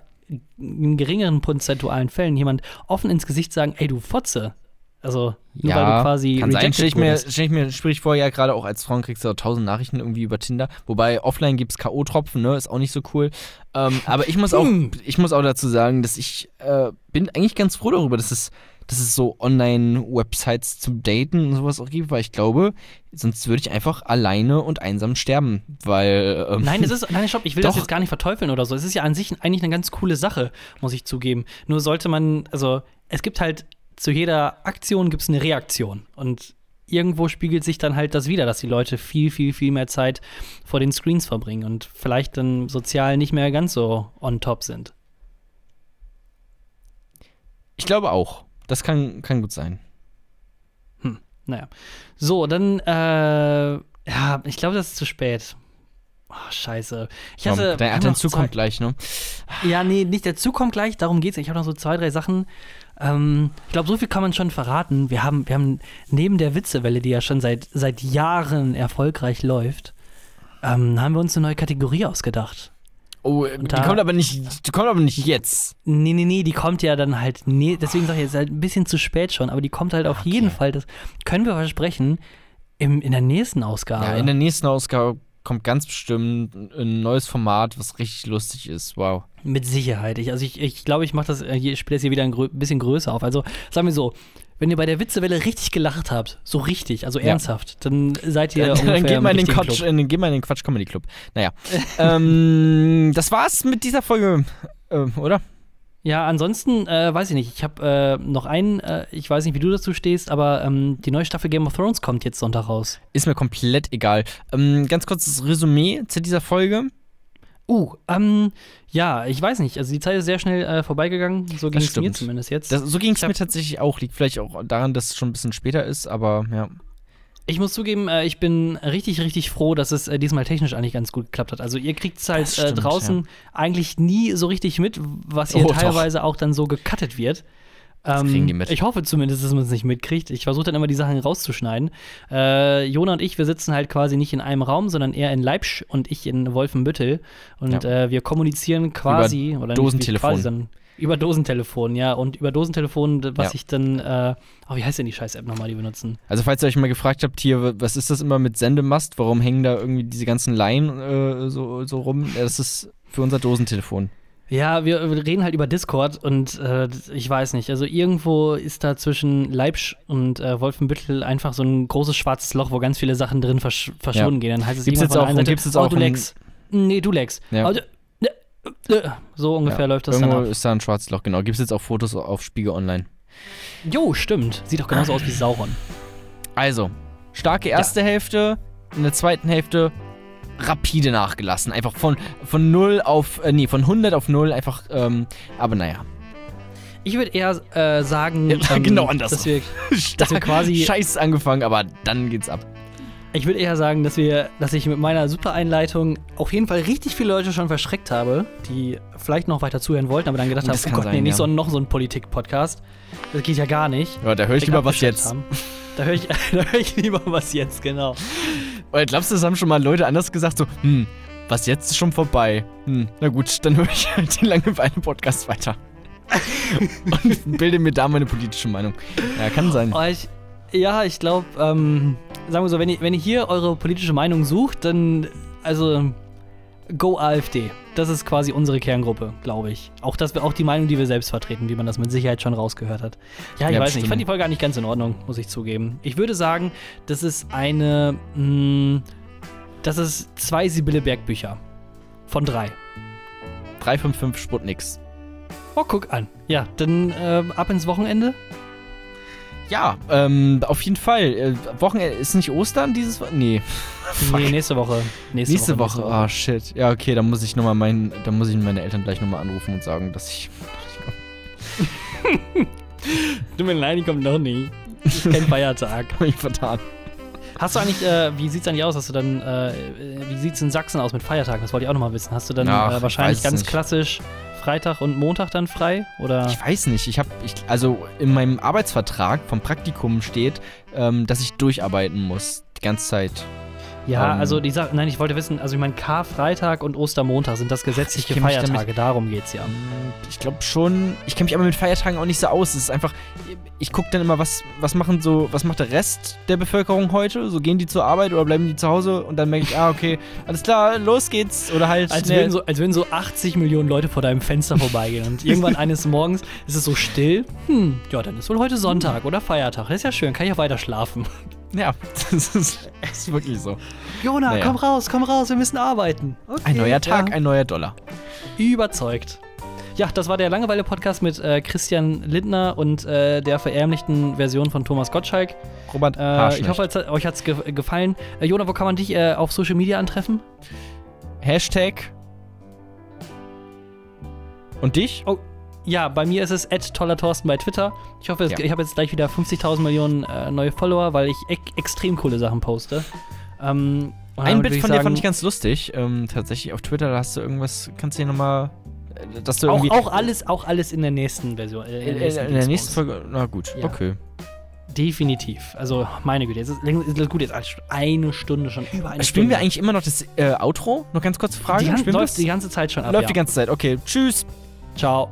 in geringeren prozentualen Fällen jemand offen ins Gesicht sagen, ey, du Fotze. Also, nur ja, weil du quasi. Kann sein, stelle ich, mir, stell ich mir sprich vor, ja, gerade auch als Frauen kriegst du tausend Nachrichten irgendwie über Tinder. Wobei offline gibt es K.O.-Tropfen, ne? Ist auch nicht so cool. Ähm, aber ich muss, auch, hm. ich muss auch dazu sagen, dass ich äh, bin eigentlich ganz froh darüber, dass es, dass es so Online-Websites zum Daten und sowas auch gibt, weil ich glaube, sonst würde ich einfach alleine und einsam sterben. Weil. Ähm, nein, es ist. Nein, stopp, ich will doch. das jetzt gar nicht verteufeln oder so. Es ist ja an sich eigentlich eine ganz coole Sache, muss ich zugeben. Nur sollte man, also es gibt halt zu jeder Aktion gibt es eine Reaktion. Und irgendwo spiegelt sich dann halt das wieder, dass die Leute viel, viel, viel mehr Zeit vor den Screens verbringen und vielleicht dann sozial nicht mehr ganz so on top sind. Ich glaube auch. Das kann, kann gut sein. Hm, naja. So, dann, äh, ja, ich glaube, das ist zu spät. Oh, scheiße. Ich hatte, Dein Dein Zug kommt gleich, ne? Ja, nee, nicht der Zug kommt gleich, darum geht's. Ich habe noch so zwei, drei Sachen, ähm, ich glaube, so viel kann man schon verraten. Wir haben, wir haben neben der Witzewelle, die ja schon seit, seit Jahren erfolgreich läuft, ähm, haben wir uns eine neue Kategorie ausgedacht. Oh, die da, kommt aber nicht, die kommt aber nicht jetzt. Nee, nee, nee, die kommt ja dann halt, nee, deswegen sage ich jetzt halt ein bisschen zu spät schon, aber die kommt halt auf okay. jeden Fall, das können wir versprechen, im, in der nächsten Ausgabe. Ja, in der nächsten Ausgabe kommt ganz bestimmt ein neues Format, was richtig lustig ist. Wow. Mit Sicherheit. Ich, also ich, ich glaube, ich mache das, ich spiele das hier wieder ein bisschen größer auf. Also sagen wir so, wenn ihr bei der Witzewelle richtig gelacht habt, so richtig, also ernsthaft, ja. dann seid ihr dann, dann geht mal in den Quatsch, in, geht mal in den Quatsch Comedy Club. Naja, ähm, das war's mit dieser Folge, äh, oder? Ja, ansonsten äh, weiß ich nicht. Ich habe äh, noch einen, äh, ich weiß nicht, wie du dazu stehst, aber ähm, die neue Staffel Game of Thrones kommt jetzt Sonntag raus. Ist mir komplett egal. Ähm, ganz kurzes Resümee zu dieser Folge. Uh, ähm, ja, ich weiß nicht. Also die Zeit ist sehr schnell äh, vorbeigegangen. So ging es mir zumindest jetzt. Das, so ging es mir tatsächlich auch. Liegt vielleicht auch daran, dass es schon ein bisschen später ist, aber ja. Ich muss zugeben, äh, ich bin richtig, richtig froh, dass es äh, diesmal technisch eigentlich ganz gut geklappt hat. Also ihr kriegt es halt Das äh, stimmt, draußen eigentlich nie so richtig mit, was hier Oh, doch. teilweise auch dann so gecuttet wird. Ähm, kriegen die mit. Ich hoffe zumindest, dass man es nicht mitkriegt. Ich versuche dann immer die Sachen rauszuschneiden. Äh, Jona und ich, wir sitzen halt quasi nicht in einem Raum, sondern eher in Leipzig und ich in Wolfenbüttel. Und Ja. äh, wir kommunizieren quasi oder nicht, Dosentelefon. Quasi, dann, über Dosentelefon, ja. Und über Dosentelefon, was Ja. ich dann, äh, oh, wie heißt denn die Scheiß-App nochmal, die wir nutzen? Also, falls ihr euch mal gefragt habt, hier, was ist das immer mit Sendemast? Warum hängen da irgendwie diese ganzen Leinen äh, so, so rum? Ja, das ist für unser Dosentelefon. Ja, wir, reden halt über Discord und äh, ich weiß nicht. Also irgendwo ist da zwischen Leipzig und äh, Wolfenbüttel einfach so ein großes schwarzes Loch, wo ganz viele Sachen drin versch verschwunden gehen. Dann heißt es Gibt's jetzt auch- Seite, gibt's jetzt oh, auch du leckst. Nee, du leckst. Ja. Oh, so ungefähr Ja. läuft das dann ab. ist da ein schwarzes Loch, genau. Gibt es jetzt auch Fotos auf Spiegel Online. Jo, stimmt. Sieht doch genauso aus wie Sauron. Also, starke erste Hälfte, in der zweiten Hälfte rapide nachgelassen. Einfach von, von 0 auf, äh, nee, von 100 auf 0, einfach, ähm, aber naja. Ich würde eher äh, sagen, Ja, ähm, genau andersrum. dass wir, dass wir quasi Scheiß angefangen, aber dann geht's ab. Ich würde eher sagen, dass wir, dass ich mit meiner super Einleitung auf jeden Fall richtig viele Leute schon verschreckt habe, die vielleicht noch weiter zuhören wollten, aber dann gedacht haben, oh Gott, sein, nee, nicht ja. so, noch so ein Politik-Podcast. Das geht ja gar nicht. Ja, da höre ich lieber was jetzt. haben. Da höre ich, da hör ich lieber was jetzt, genau. Oder glaubst du, das haben schon mal Leute anders gesagt, so, hm, was jetzt ist schon vorbei. Hm, na gut, dann höre ich halt den Langeweile-Podcast weiter. Und bilde mir da meine politische Meinung. Ja, kann sein. Oh, ich, ja, ich glaube, ähm, sagen wir so, wenn ihr, wenn ihr hier eure politische Meinung sucht, dann, also, go AfD. Das ist quasi unsere Kerngruppe, glaube ich. Auch, das, auch die Meinung, die wir selbst vertreten, wie man das mit Sicherheit schon rausgehört hat. Ja, ich Ja, weiß nicht. Ich bestimmt. fand die Folge eigentlich ganz in Ordnung, muss ich zugeben. Ich würde sagen, das ist eine, mh, das ist zwei Sibylle Berg-Bücher. Von drei. 355 Sputniks. Oh, guck an. Ja, dann ähm, ab ins Wochenende. Ja, ähm, auf jeden Fall. Äh, Wochenende, ist nicht Ostern dieses Wo- Nee. Nee, nächste Woche. Nächste, Nächste Woche. Ah, shit. Ja, okay, dann muss ich nochmal meinen, dann muss ich meine Eltern gleich nochmal anrufen und sagen, dass ich. Tut mir leid, die kommt noch nicht. Ist kein Feiertag. hab mich vertan. Hast du eigentlich, äh, wie sieht's eigentlich aus? Hast du dann, äh, wie sieht's in Sachsen aus mit Feiertagen? Das wollte ich auch nochmal wissen. Hast du dann Ach, äh, ich wahrscheinlich ganz nicht. klassisch Freitag und Montag dann frei? Oder? Ich weiß nicht. Ich habe, also in meinem Arbeitsvertrag vom Praktikum steht, ähm, dass ich durcharbeiten muss die ganze Zeit. Ja, ähm, also die Sache, nein, ich wollte wissen, also ich meine, Karfreitag und Ostermontag sind das gesetzliche mich damit- Feiertage, darum geht's ja. Ich glaube schon. Ich kenne mich aber mit Feiertagen auch nicht so aus. Es ist einfach, ich gucke dann immer, was, was machen so, was macht der Rest der Bevölkerung heute? So gehen die zur Arbeit oder bleiben die zu Hause? Und dann merke ich, ah, okay, alles klar, los geht's. Oder halt. Als nee. würden, so, als würden so 80 Millionen Leute vor deinem Fenster vorbeigehen und irgendwann eines Morgens ist es so still. Hm, ja, dann ist wohl heute Sonntag oder Feiertag. Das ist ja schön, kann ich auch weiter schlafen. Ja, das ist, ist wirklich so. Jona, Naja. komm raus, komm raus, wir müssen arbeiten. Okay, Ein neuer Tag, ja. ein neuer Dollar. Überzeugt. Ja, das war der Langeweile-Podcast mit äh, Christian Lindner und äh, der verärmlichten Version von Thomas Gottschalk. Robert Äh, ich hoffe, euch hat es ge gefallen. Äh, Jona, wo kann man dich äh, auf Social Media antreffen? Hashtag. Und dich? Ja, bei mir ist es toller Thorsten bei Twitter. Ich hoffe, Ja. ich habe jetzt gleich wieder 50.000 Millionen äh, neue Follower, weil ich ek extrem coole Sachen poste. Ähm, Ein Bild von dir fand ich ganz lustig. Ähm, tatsächlich auf Twitter, da hast du irgendwas, kannst du hier nochmal. Du auch, auch, alles, auch alles in der nächsten Version. Äh, in, in, in der nächsten Folge. Na gut, Ja. okay. Definitiv. Also, meine Güte, jetzt ist, ist das gut, jetzt eine Stunde schon, über eine Spielen Stunde. wir eigentlich immer noch das äh, Outro? Noch ganz kurze Frage. Die, Spielen läuft das? die ganze Zeit schon ab. Läuft ja. die ganze Zeit. Okay, tschüss. Ciao!